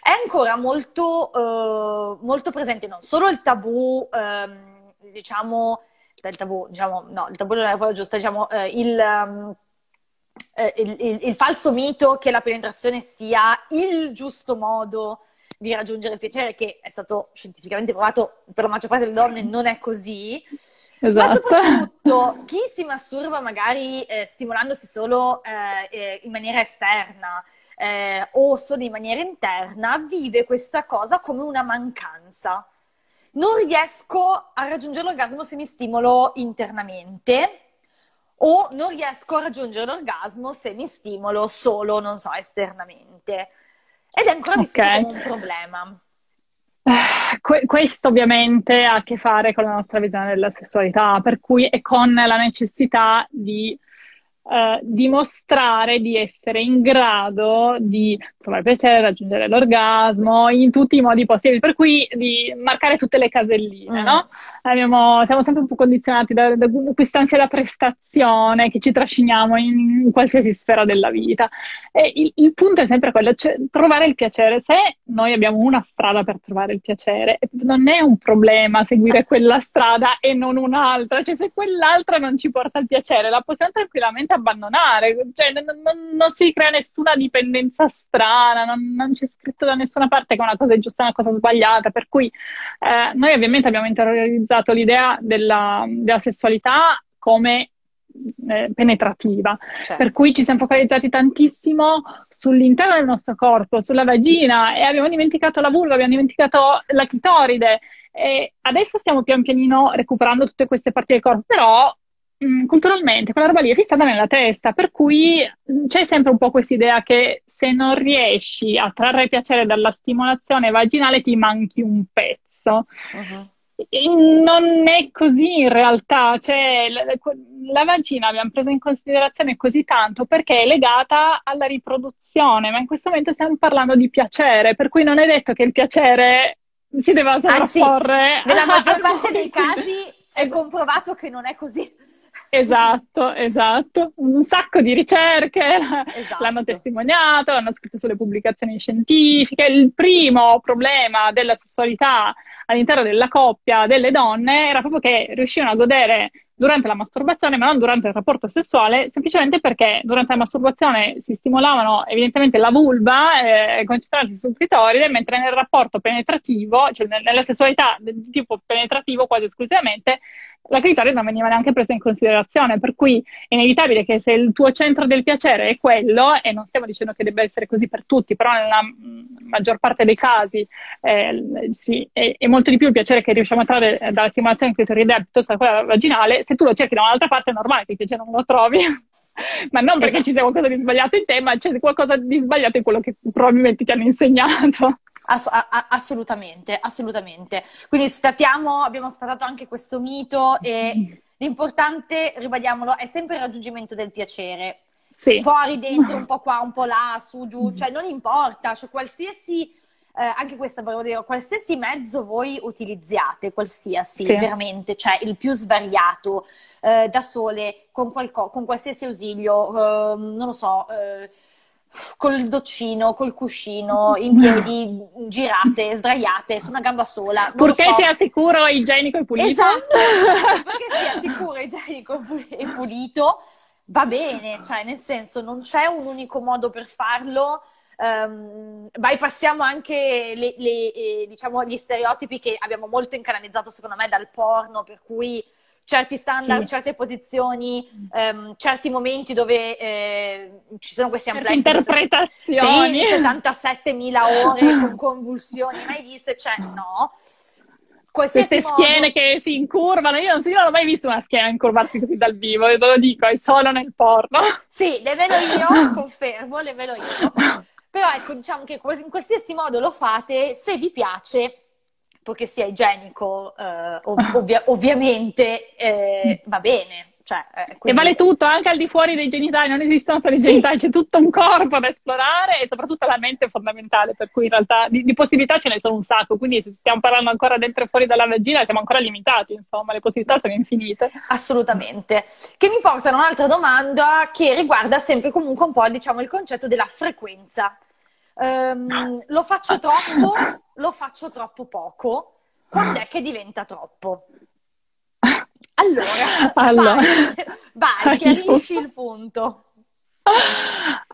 È ancora molto, eh, molto presente non solo il tabù, ehm, diciamo, il tabù, diciamo, no, il tabù non è la parola giusta, diciamo, eh, il, um, il, il, il falso mito che la penetrazione sia il giusto modo di raggiungere il piacere, che è stato scientificamente provato per la maggior parte delle donne, non è così. Esatto. Ma soprattutto *laughs* chi si masturba magari eh, stimolandosi solo eh, eh, in maniera esterna eh, o solo in maniera interna, vive questa cosa come una mancanza. Non riesco a raggiungere l'orgasmo se mi stimolo internamente o non riesco a raggiungere l'orgasmo se mi stimolo solo, non so, esternamente. Ed è ancora vissuto okay. come un problema. Que- questo ovviamente ha a che fare con la nostra visione della sessualità, per cui è con la necessità di eh, dimostrare di essere in grado di trovare piacere, raggiungere l'orgasmo in tutti i modi possibili, per cui di marcare tutte le caselline, mm. no? Abbiamo, siamo sempre un po' condizionati da, da questa ansia da prestazione che ci trasciniamo in, in qualsiasi sfera della vita. E il, il punto è sempre quello, cioè trovare il piacere. Se noi abbiamo una strada per trovare il piacere, non è un problema seguire quella strada e non un'altra, cioè se quell'altra non ci porta al piacere, la possiamo tranquillamente abbandonare, cioè non, non, non, si crea nessuna dipendenza strana, non, non, c'è scritto da nessuna parte che una cosa è giusta e una cosa sbagliata, per cui eh, noi ovviamente abbiamo interiorizzato l'idea della, della sessualità come eh, penetrativa, certo. per cui ci siamo focalizzati tantissimo sull'interno del nostro corpo, sulla vagina e abbiamo dimenticato la vulva, abbiamo dimenticato la clitoride e adesso stiamo pian pianino recuperando tutte queste parti del corpo, però mh, culturalmente quella roba lì è fissata nella testa, per cui mh, c'è sempre un po' questa idea che se non riesci a trarre piacere dalla stimolazione vaginale ti manchi un pezzo. Uh-huh. Non è così in realtà, cioè la, la vagina abbiamo preso in considerazione così tanto perché è legata alla riproduzione, ma in questo momento stiamo parlando di piacere, per cui non è detto che il piacere si debba sovrapporre. Anzi, nella maggior *laughs* parte dei casi è comprovato che non è così. Esatto, esatto. Un sacco di ricerche esatto. l'hanno testimoniato, l'hanno scritto sulle pubblicazioni scientifiche. Il primo problema della sessualità all'interno della coppia delle donne era proprio che riuscivano a godere durante la masturbazione, ma non durante il rapporto sessuale, semplicemente perché durante la masturbazione si stimolavano evidentemente la vulva eh, concentrandosi sul clitoride, mentre nel rapporto penetrativo, cioè nella sessualità di tipo penetrativo quasi esclusivamente, la clitoride non veniva neanche presa in considerazione, per cui è inevitabile che se il tuo centro del piacere è quello, e non stiamo dicendo che debba essere così per tutti, però nella maggior parte dei casi eh, sì, è, è, molto di più il piacere che riusciamo a trarre dalla stimolazione clitoridea piuttosto che quella vaginale, se tu lo cerchi da un'altra parte è normale che il piacere non lo trovi. *laughs* ma non perché ci sia qualcosa di sbagliato in te, ma c'è qualcosa di sbagliato in quello che probabilmente ti hanno insegnato. Ass- a- assolutamente, assolutamente. Quindi sfatiamo, abbiamo sfatato anche questo mito e l'importante, ribadiamolo, è sempre il raggiungimento del piacere. Sì. Fuori, dentro, un po' qua, un po' là, su, giù, cioè non importa, cioè qualsiasi, eh, anche questa volevo dire, qualsiasi mezzo voi utilizziate, qualsiasi, sì. veramente, cioè il più svariato, eh, da sole, con, qualco- con qualsiasi ausilio, eh, non lo so eh, col doccino, col cuscino, in piedi, girate, sdraiate, su una gamba sola. Purché so. sia sicuro, igienico e pulito. Esatto, *laughs* perché sia sicuro, igienico e pulito, va bene, cioè nel senso non c'è un unico modo per farlo. Um, bypassiamo anche le, le, eh, diciamo, gli stereotipi che abbiamo molto incanalizzato secondo me dal porno, per cui certi standard, sì. certe posizioni, ehm, certi momenti dove eh, ci sono questi amplessi. interpretazioni. Sì, 77.000 ore *laughs* con convulsioni mai viste, cioè no. Qualsiasi Queste modo... schiene che si incurvano, io non, so, io non ho mai visto una schiena incurvarsi così dal vivo, ve lo dico, è solo nel porno. Sì, le vedo io, *laughs* confermo, le vedo io. Però ecco, diciamo che in qualsiasi modo lo fate, se vi piace, che sia igienico, eh, ov- ovvia- ovviamente eh, va bene. Cioè, eh, quindi... E vale tutto, anche al di fuori dei genitali, non esistono solo i sì. genitali, c'è tutto un corpo da esplorare e soprattutto la mente è fondamentale, per cui in realtà di, di, possibilità ce ne sono un sacco, quindi se stiamo parlando ancora dentro e fuori dalla vagina siamo ancora limitati, insomma, le possibilità sono infinite. Assolutamente. Che mi porta a un'altra domanda che riguarda sempre comunque un po' diciamo, il concetto della frequenza. Um, lo faccio troppo, lo faccio troppo poco. Quando è che diventa troppo? Allora, allora. vai, vai *laughs* chiarisci il punto.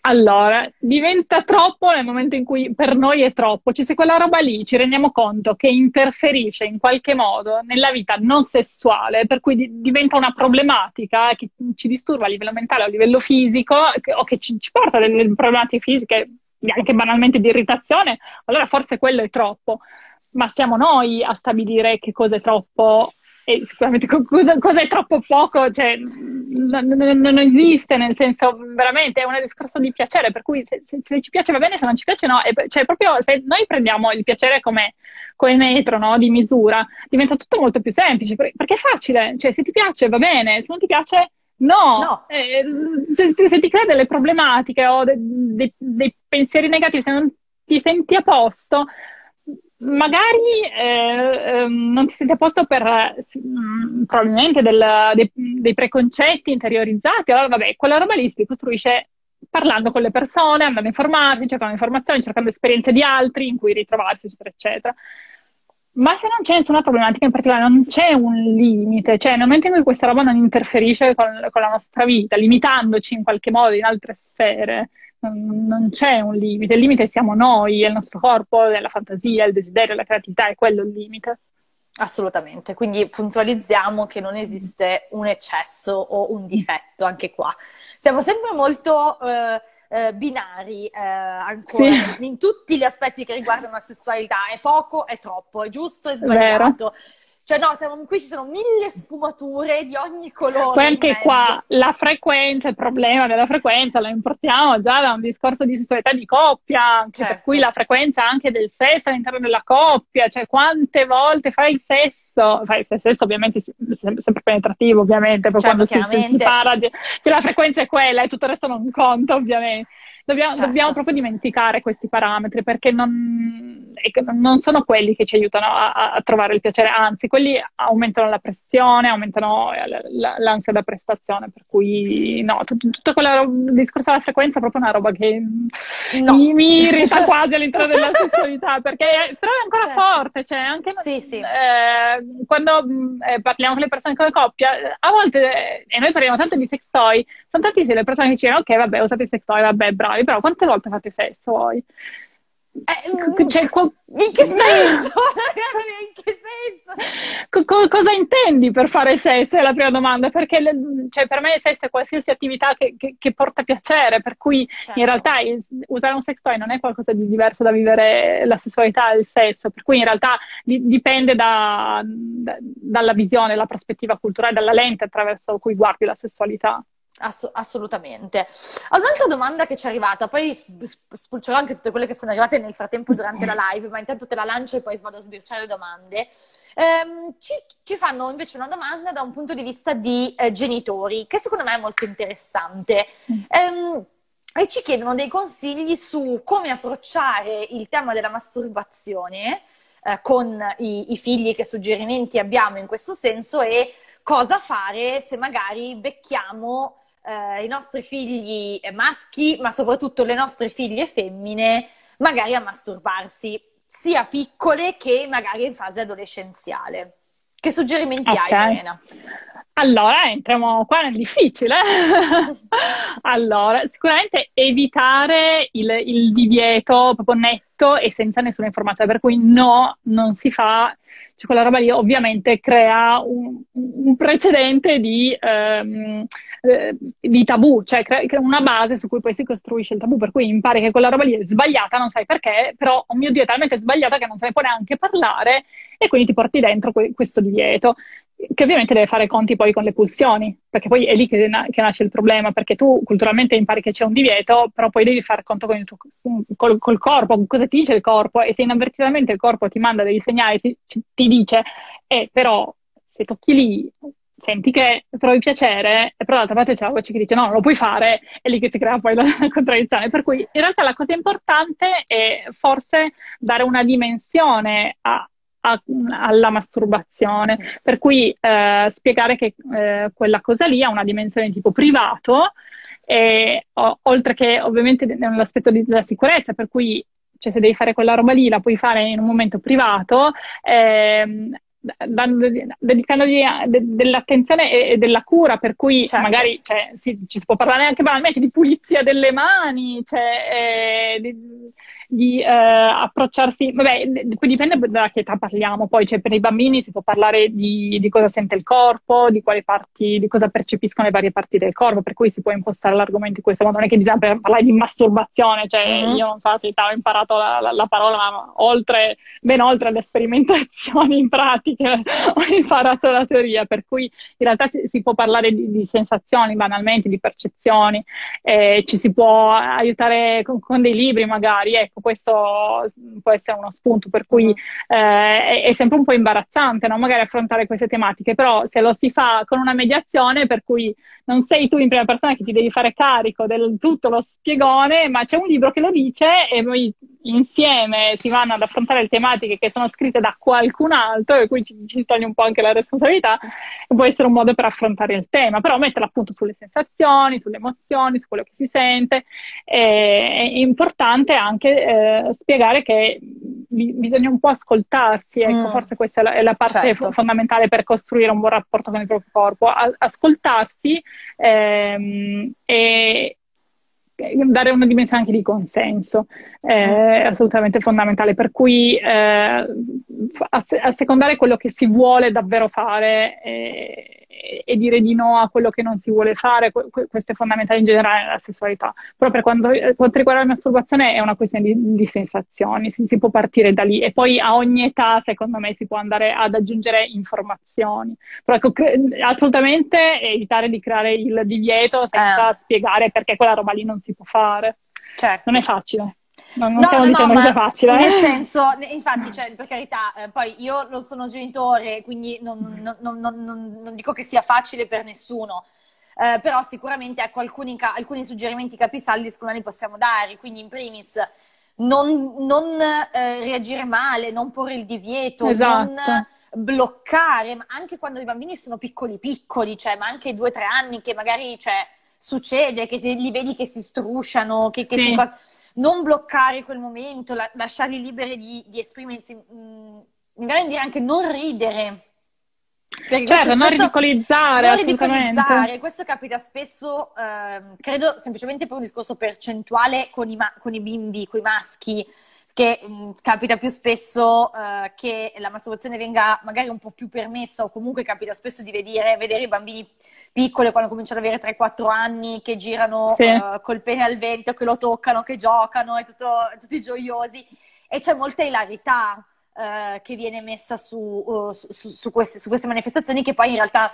Allora, diventa troppo nel momento in cui per noi è troppo, cioè se quella roba lì ci rendiamo conto che interferisce in qualche modo nella vita non sessuale, per cui di- diventa una problematica che ci disturba a livello mentale o a livello fisico che, o che ci, ci porta delle problematiche fisiche anche banalmente di irritazione, allora forse quello è troppo. Ma siamo noi a stabilire che cosa è troppo e sicuramente cosa, cosa è troppo poco, cioè, non, non, esiste, nel senso veramente è un discorso di piacere, per cui se, se, se ci piace va bene, se non ci piace no. E, cioè, proprio se noi prendiamo il piacere come, come metro no, di misura, diventa tutto molto più semplice, perché è facile, cioè se ti piace va bene, se non ti piace No, no. Eh, se, se, ti crea delle problematiche o dei de, de pensieri negativi, se non ti senti a posto, magari eh, eh, non ti senti a posto per mh, probabilmente del, dei, dei, preconcetti interiorizzati. Allora, vabbè, quella roba lì si costruisce parlando con le persone, andando a informarsi, cercando informazioni, cercando esperienze di altri in cui ritrovarsi, eccetera, eccetera. Ma se non c'è nessuna problematica in particolare, non c'è un limite, cioè nel momento in cui questa roba non interferisce con, con la nostra vita, limitandoci in qualche modo in altre sfere, non, non, c'è un limite. Il limite siamo noi, è il nostro corpo, è la fantasia, il desiderio, la creatività, è quello il limite. Assolutamente, quindi puntualizziamo che non esiste un eccesso o un difetto anche qua. Siamo sempre molto... Eh, eh, binari eh, ancora sì. in tutti gli aspetti che riguardano la sessualità. È poco, è troppo, è giusto, è sbagliato. Vero. Cioè no, siamo, qui ci sono mille sfumature di ogni colore. Poi anche qua la frequenza, il problema della frequenza lo importiamo già da un discorso di sessualità di coppia, cioè, per cui certo. la frequenza anche del sesso all'interno della coppia, cioè quante volte fai il sesso, fai il sesso ovviamente sempre penetrativo ovviamente, poi certo, quando si, si, parla, di, cioè la frequenza è quella e tutto il resto non conta ovviamente. Dobbiamo, certo. dobbiamo, proprio dimenticare questi parametri perché non, non sono quelli che ci aiutano a, a, trovare il piacere, anzi, quelli aumentano la pressione, aumentano l'ansia da prestazione. Per cui, no, tutto, tutto quello, il discorso della frequenza è proprio una roba che no. mi, irrita *laughs* quasi all'interno della sessualità perché però è ancora certo. forte. Cioè, anche sì, sì. Eh, quando eh, parliamo con le persone come coppia, a volte, e noi parliamo tanto di sex toy, sono tantissime le persone che ci dicono: Ok, vabbè, usate il sex toy, vabbè, bravo bravi, però quante volte fate sesso voi? Eh, cioè, qual... In che *laughs* senso? in che senso? Co- cosa intendi per fare sesso? È la prima domanda, perché le, cioè, per me il sesso è qualsiasi attività che, che, che porta piacere, per cui certo. in realtà il, usare un sex toy non è qualcosa di diverso da vivere la sessualità e il sesso, per cui in realtà di, dipende da, da, dalla visione, la prospettiva culturale, dalla lente attraverso cui guardi la sessualità. Ass- assolutamente. Ho un'altra domanda che ci è arrivata, poi spulcerò anche tutte quelle che sono arrivate nel frattempo durante la live, ma intanto te la lancio e poi vado a sbirciare le domande. Ehm, ci, ci, fanno invece una domanda da un punto di vista di eh, genitori, che secondo me è molto interessante. Ehm, e ci chiedono dei consigli su come approcciare il tema della masturbazione eh, con i, i figli, che suggerimenti abbiamo in questo senso e cosa fare se magari becchiamo eh, i nostri figli maschi, ma soprattutto le nostre figlie femmine, magari a masturbarsi, sia piccole che magari in fase adolescenziale. Che suggerimenti okay. hai, Elena? Allora, entriamo qua nel difficile. *laughs* allora, sicuramente evitare il, il, divieto proprio netto e senza nessuna informazione, per cui no, non si fa, cioè quella roba lì ovviamente crea un, un precedente di, ehm, eh, di tabù, cioè crea una base su cui poi si costruisce il tabù, per cui impari che quella roba lì è sbagliata, non sai perché, però, oh mio Dio, è talmente sbagliata che non se ne può neanche parlare e quindi ti porti dentro que- questo divieto che ovviamente deve fare conti poi con le pulsioni, perché poi è lì che, na- che, nasce il problema, perché tu culturalmente impari che c'è un divieto, però poi devi fare conto con il tuo, col, col corpo, cosa ti dice il corpo, e se inavvertitamente il corpo ti manda dei segnali, ti, ti dice, eh, però se tocchi lì, senti che trovi piacere, però d'altra parte c'è la voce che dice no, non lo puoi fare, è lì che si crea poi la, *laughs* contraddizione. Per cui in realtà la cosa importante è forse dare una dimensione a, a, alla masturbazione, per cui eh, spiegare che eh, quella cosa lì ha una dimensione tipo privato, e, o, oltre che ovviamente nell'aspetto di, della sicurezza, per cui cioè, se devi fare quella roba lì la puoi fare in un momento privato, ehm, dedicandogli de, dell'attenzione e, e, della cura, per cui certo. magari cioè, si, ci si può parlare anche banalmente di pulizia delle mani, cioè, eh, di, di eh, approcciarsi, vabbè, poi dipende da che età parliamo, poi cioè, per i bambini si può parlare di, di, cosa sente il corpo, di quali parti, di cosa percepiscono le varie parti del corpo, per cui si può impostare l'argomento in questo modo, non è che bisogna parlare di masturbazione, cioè mm-hmm. io non so a che età ho imparato la, la, la parola, ma oltre, ben oltre le sperimentazioni *laughs* in pratiche ho imparato la teoria, per cui in realtà si, si può parlare di, di, sensazioni banalmente, di percezioni, eh, ci si può aiutare con, con dei libri magari, ecco, ecco, questo può essere uno spunto, per cui eh, è, è, sempre un po' imbarazzante, no? magari affrontare queste tematiche, però se lo si fa con una mediazione, per cui non sei tu in prima persona che ti devi fare carico del tutto lo spiegone, ma c'è un libro che lo dice e voi insieme si vanno ad affrontare le tematiche che sono scritte da qualcun altro e qui ci, ci toglie un po' anche la responsabilità può essere un modo per affrontare il tema, però metterla appunto sulle sensazioni, sulle emozioni, su quello che si sente. è importante anche eh, spiegare che bisogna un po' ascoltarsi, ecco, mm. forse questa è la, è la parte certo. fondamentale per costruire un buon rapporto con il proprio corpo, A- ascoltarsi ehm, e dare una dimensione anche di consenso è mm. assolutamente fondamentale per cui eh, assecondare quello che si vuole davvero fare è, e, dire di no a quello che non si vuole fare, questo è fondamentale in generale nella sessualità. Però per quanto, quanto riguarda la masturbazione è una questione di, di sensazioni, si, si, può partire da lì e poi a ogni età secondo me si può andare ad aggiungere informazioni. Però ecco, assolutamente evitare di creare il divieto senza eh. spiegare perché quella roba lì non si può fare. Certo. Non è facile. No, non no, stiamo no, dicendo no, che sia facile. Nel eh? senso, infatti, cioè, per carità, eh, poi io non sono genitore, quindi non, non, non dico che sia facile per nessuno. Eh, però sicuramente ecco, alcuni, alcuni suggerimenti capisaldi secondo me li possiamo dare, quindi in primis non, non eh, reagire male, non porre il divieto, esatto. non bloccare, ma anche quando i bambini sono piccoli piccoli, cioè ma anche due o tre anni che magari cioè, succede, che li vedi che si strusciano, che, che sì. Non bloccare quel momento, la, lasciarli liberi di, di esprimersi, mh, mi viene dire anche non ridere. Perché certo, non ridicolizzare, non ridicolizzare. Questo capita spesso, ehm, credo semplicemente per un discorso percentuale con i, ma- con i bimbi, con i maschi, che mh, mm, capita più spesso eh, che la masturbazione venga magari un po' più permessa o comunque capita spesso di vedere, vedere i bambini piccole, quando cominciano ad avere 3-4 anni, che girano sì. uh, col pene al vento, che lo toccano, che giocano, e tutto, tutti gioiosi. E c'è molta ilarità uh, che viene messa su, uh, su, su, queste, su, queste, manifestazioni che poi in realtà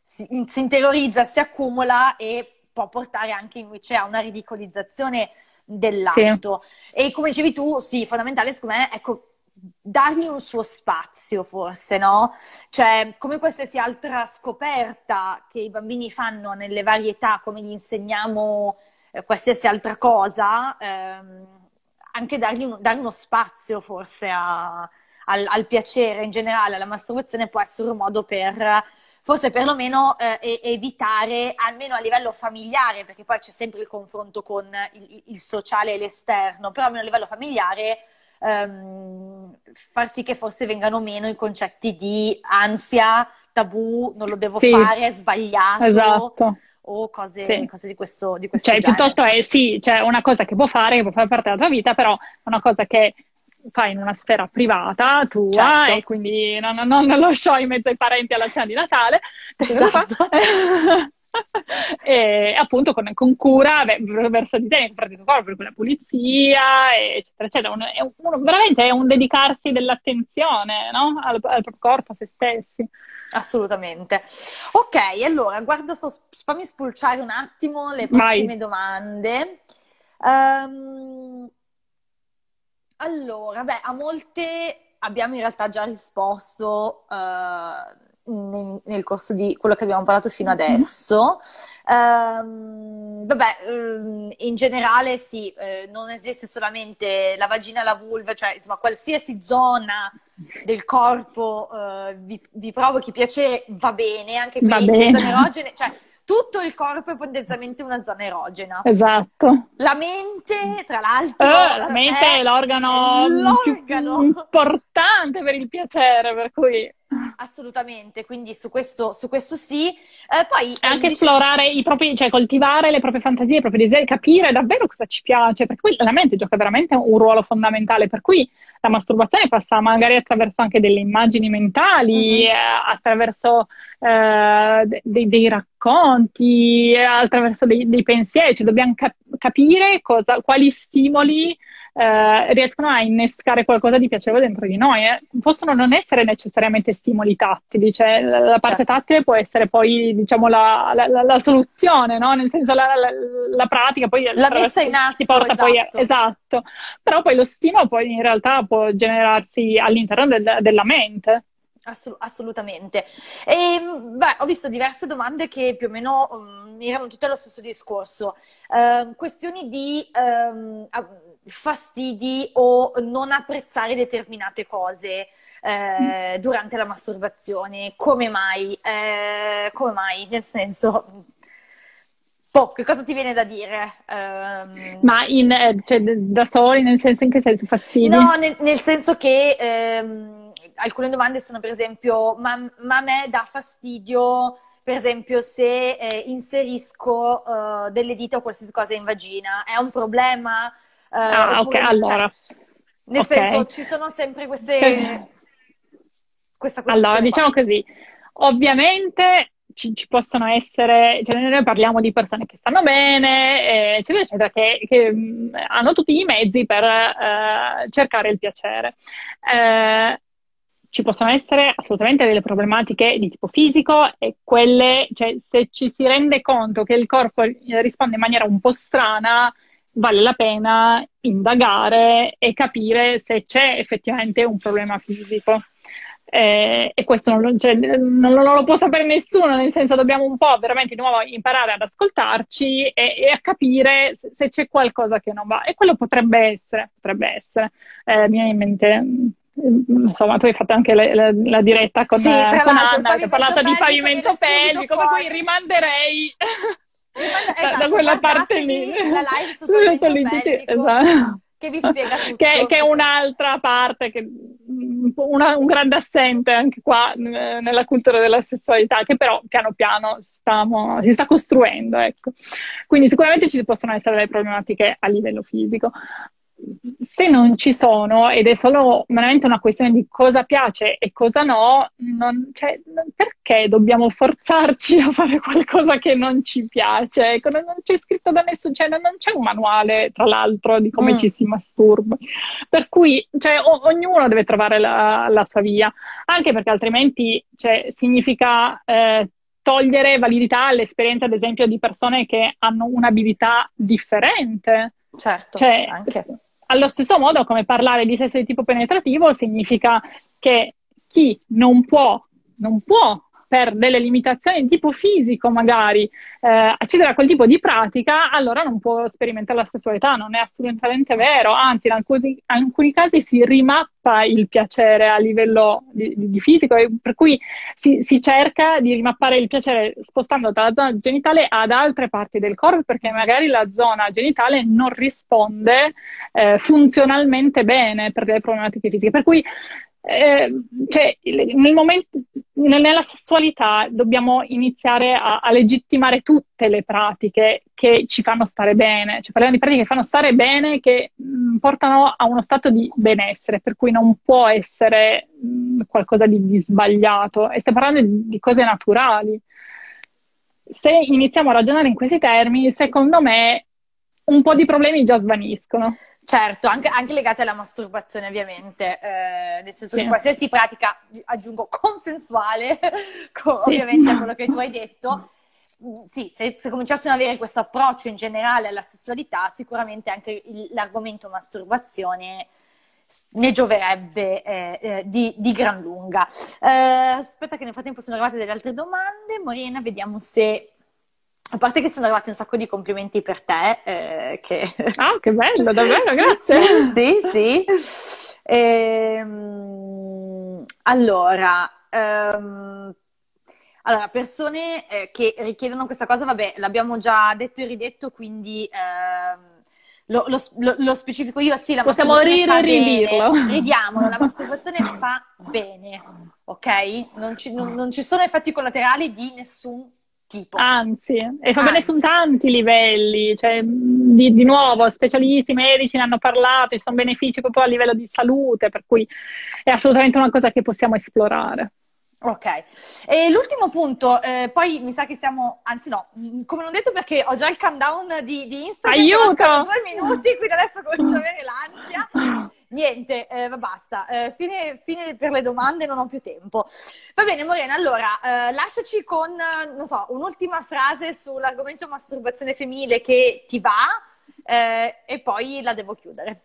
si, si, interiorizza, si accumula e può portare anche invece a una ridicolizzazione dell'atto. Sì. E come dicevi tu, sì, fondamentale secondo me, ecco, dargli un suo spazio, forse, no? Cioè, come qualsiasi altra scoperta che i bambini fanno nelle varie età, come gli insegniamo eh, qualsiasi altra cosa, ehm, anche dargli, un, dargli, uno spazio, forse, a, al, al, piacere in generale, alla masturbazione può essere un modo per, forse perlomeno, eh, evitare, almeno a livello familiare, perché poi c'è sempre il confronto con il, il sociale e l'esterno, però almeno a livello familiare ehm, far sì che forse vengano meno i concetti di ansia, tabù, non lo devo sì. fare, è sbagliato. Esatto o cose, sì. cose, di questo, di questo cioè, genere. piuttosto è sì, cioè una cosa che può fare, che può fare parte della tua vita, però una cosa che fai in una sfera privata tua certo. e quindi non, non, lo show in mezzo ai parenti alla cena di Natale. Esatto. *laughs* *laughs* e appunto con, con cura beh, verso di te nei confronti del corpo, per la pulizia, eccetera, eccetera. Un, è un, veramente è un dedicarsi dell'attenzione no? al, al proprio corpo, a se stessi. Assolutamente. Ok, allora, guarda, sto, fammi spulciare un attimo le prossime Vai. domande. Um, allora, beh, a molte abbiamo in realtà già risposto. Uh, nel, nel, corso di quello che abbiamo parlato fino mhm. adesso. Um, vabbè, um, in generale sì, eh, non esiste solamente la vagina e la vulva, cioè insomma qualsiasi zona del corpo uh, vi, vi, provochi piacere va bene, anche per le zone erogene, cioè tutto il corpo è potenzialmente una zona erogena. Esatto. La mente, tra l'altro, eh, la mente è, è l'organo, l'organo. più importante per il piacere, per cui Assolutamente, quindi su questo, su questo sì. Eh, poi, anche dice... esplorare i propri, cioè coltivare le proprie fantasie, i propri desideri, capire davvero cosa ci piace, perché poi la mente gioca veramente un ruolo fondamentale, per cui la masturbazione passa magari attraverso anche delle immagini mentali, uh-huh. eh, attraverso eh, dei, dei, racconti, attraverso dei, dei pensieri, cioè dobbiamo cap- capire cosa, quali stimoli eh, riescono a innescare qualcosa di piacevole dentro di noi. Eh. Possono non essere necessariamente stimoli tattili, cioè la, la parte certo. tattile può essere poi diciamo la, la, la soluzione, no? nel senso la, pratica, poi la messa in atto, ti porta esatto. poi esatto, però poi lo stimolo poi in realtà può generarsi all'interno del, della mente. Assolut- assolutamente. E, beh, ho visto diverse domande che più o meno um, erano tutte allo stesso discorso. Uh, questioni di um, fastidi o non apprezzare determinate cose eh, durante la masturbazione. Come mai? Eh, come mai? Nel senso, Boh, che cosa ti viene da dire? Um... Ma in, eh, cioè, da soli, nel senso in che senso fastidi? No, nel, nel senso che ehm, alcune domande sono per esempio, ma, ma, a me dà fastidio, per esempio, se eh, inserisco uh, delle dita o qualsiasi cosa in vagina, è un problema? Uh, ah, ok, allora. Cioè, nel okay. senso, ci sono sempre queste... questa, allora, diciamo qua. così, ovviamente ci, ci, possono essere, cioè noi parliamo di persone che stanno bene, eccetera, eccetera, che, che mh, hanno tutti i mezzi per eh, cercare il piacere. Eh, ci possono essere assolutamente delle problematiche di tipo fisico e quelle, cioè se ci si rende conto che il corpo risponde in maniera un po' strana, vale la pena indagare e capire se c'è effettivamente un problema fisico. Eh, e questo non, cioè, non, non, lo può sapere nessuno, nel senso dobbiamo un po' veramente di nuovo imparare ad ascoltarci e, e a capire se, se, c'è qualcosa che non va. E quello potrebbe essere, potrebbe essere. Eh, mi viene in mente mm, insomma, tu hai fatto anche la, la, la diretta con, sì, con Anna, che ha parlato di pavimento pelvico, per cui rimanderei *laughs* esatto, da quella parte lì. La live su *laughs* pavimento pelvico. Esatto che vi spiega *laughs* tutto. Che, che, è un'altra parte, che, una, un grande assente anche qua nella cultura della sessualità, che però piano piano stiamo, si sta costruendo. Ecco. Quindi sicuramente ci possono essere delle problematiche a livello fisico se non ci sono ed è solo veramente una questione di cosa piace e cosa no, non, cioè, perché dobbiamo forzarci a fare qualcosa che non ci piace? Ecco, non, non, c'è scritto da nessuno, cioè, non, non, c'è un manuale, tra l'altro, di come mm. ci si masturba. Per cui cioè, o, ognuno deve trovare la, la, sua via, anche perché altrimenti cioè, significa eh, togliere validità all'esperienza, ad esempio, di persone che hanno un'abilità differente. Certo, cioè, anche. allo stesso modo, come parlare di sesso di tipo penetrativo significa che chi non può, non può per delle limitazioni di tipo fisico magari eh, accedere a quel tipo di pratica, allora non può sperimentare la sessualità, non è assolutamente vero, anzi in alcuni, in alcuni casi si rimappa il piacere a livello di, di fisico, per cui si, si, cerca di rimappare il piacere spostando dalla zona genitale ad altre parti del corpo, perché magari la zona genitale non risponde eh, funzionalmente bene per delle problematiche fisiche. Per cui eh, cioè, nel momento, nella sessualità dobbiamo iniziare a, a, legittimare tutte le pratiche che ci fanno stare bene, cioè parliamo di pratiche che fanno stare bene, che mh, portano a uno stato di benessere, per cui non può essere mh, qualcosa di, di, sbagliato, e stiamo parlando di, di cose naturali. Se iniziamo a ragionare in questi termini, secondo me un po' di problemi già svaniscono. Certo, anche, anche, legate alla masturbazione ovviamente, eh, nel senso sì. che qualsiasi pratica, aggiungo, consensuale, *laughs* co- sì. ovviamente a quello che tu hai detto, mm, sì, se, se cominciassimo ad avere questo approccio in generale alla sessualità, sicuramente anche il, l'argomento masturbazione ne gioverebbe eh, eh, di, di, gran lunga. Eh, aspetta che nel frattempo sono arrivate delle altre domande. Morena, vediamo se a parte che sono arrivati un sacco di complimenti per te. Eh, che... Ah, che bello, davvero, grazie. *laughs* sì, sì. Ehm, allora, ehm, allora, persone eh, che richiedono questa cosa, vabbè, l'abbiamo già detto e ridetto, quindi ehm, lo, lo, lo, specifico io, sì, la Possiamo ridere e ridirlo. Ridiamolo, la *laughs* masturbazione fa bene, ok? Non ci, non, non ci sono effetti collaterali di nessun tipo. Anzi, e fa bene su tanti livelli, cioè, di, di, nuovo, specialisti, medici ne hanno parlato, ci sono benefici proprio a livello di salute, per cui è assolutamente una cosa che possiamo esplorare. Ok, e l'ultimo punto, eh, poi mi sa che siamo, anzi no, come non detto perché ho già il countdown di, di Instagram, aiuto! Due minuti, quindi adesso comincio a avere l'ansia. *laughs* Niente, eh, basta, eh, fine, fine, per le domande, non ho più tempo. Va bene, Morena, allora eh, lasciaci con, non so, un'ultima frase sull'argomento masturbazione femminile che ti va eh, e poi la devo chiudere.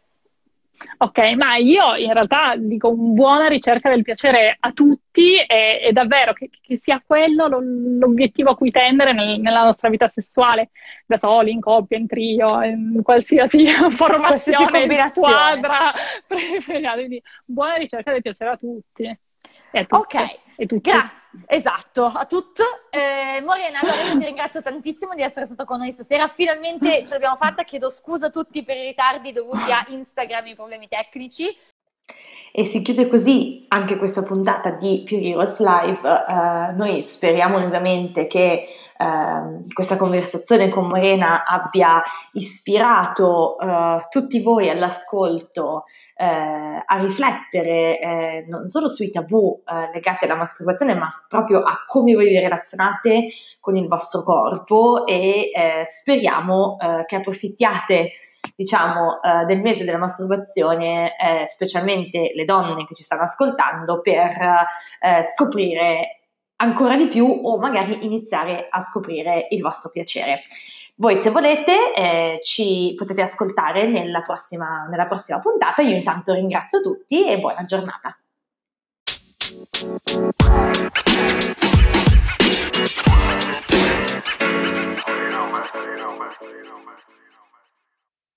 Ok, ma io in realtà dico buona ricerca del piacere a tutti e, e davvero che, che, sia quello l'obiettivo a cui tendere nel, nella nostra vita sessuale, da soli, in coppia, in trio, in qualsiasi *laughs* formazione, in squadra *laughs* preferiata. Quindi buona ricerca del piacere a tutti. E a tutte, ok, e tutti. grazie. Esatto, a tutti. Eh, Morena, allora io ti ringrazio tantissimo di essere stato con noi stasera. Finalmente ce l'abbiamo fatta. Chiedo scusa a tutti per i ritardi dovuti a Instagram e i problemi tecnici. E si chiude così anche questa puntata di Pure Heroes Live. Uh, noi speriamo ovviamente che uh, questa conversazione con Morena abbia ispirato uh, tutti voi all'ascolto a riflettere non solo sui tabù legati alla masturbazione, ma proprio a come voi vi relazionate con il vostro corpo e speriamo che approfittiate diciamo, eh, del mese della masturbazione, eh, specialmente le donne che ci stanno ascoltando, per eh, scoprire ancora di più o magari iniziare a scoprire il vostro piacere. Voi se volete eh, ci potete ascoltare nella prossima, nella prossima puntata, io intanto ringrazio tutti e buona giornata. you know, man. You know, man. You know, man.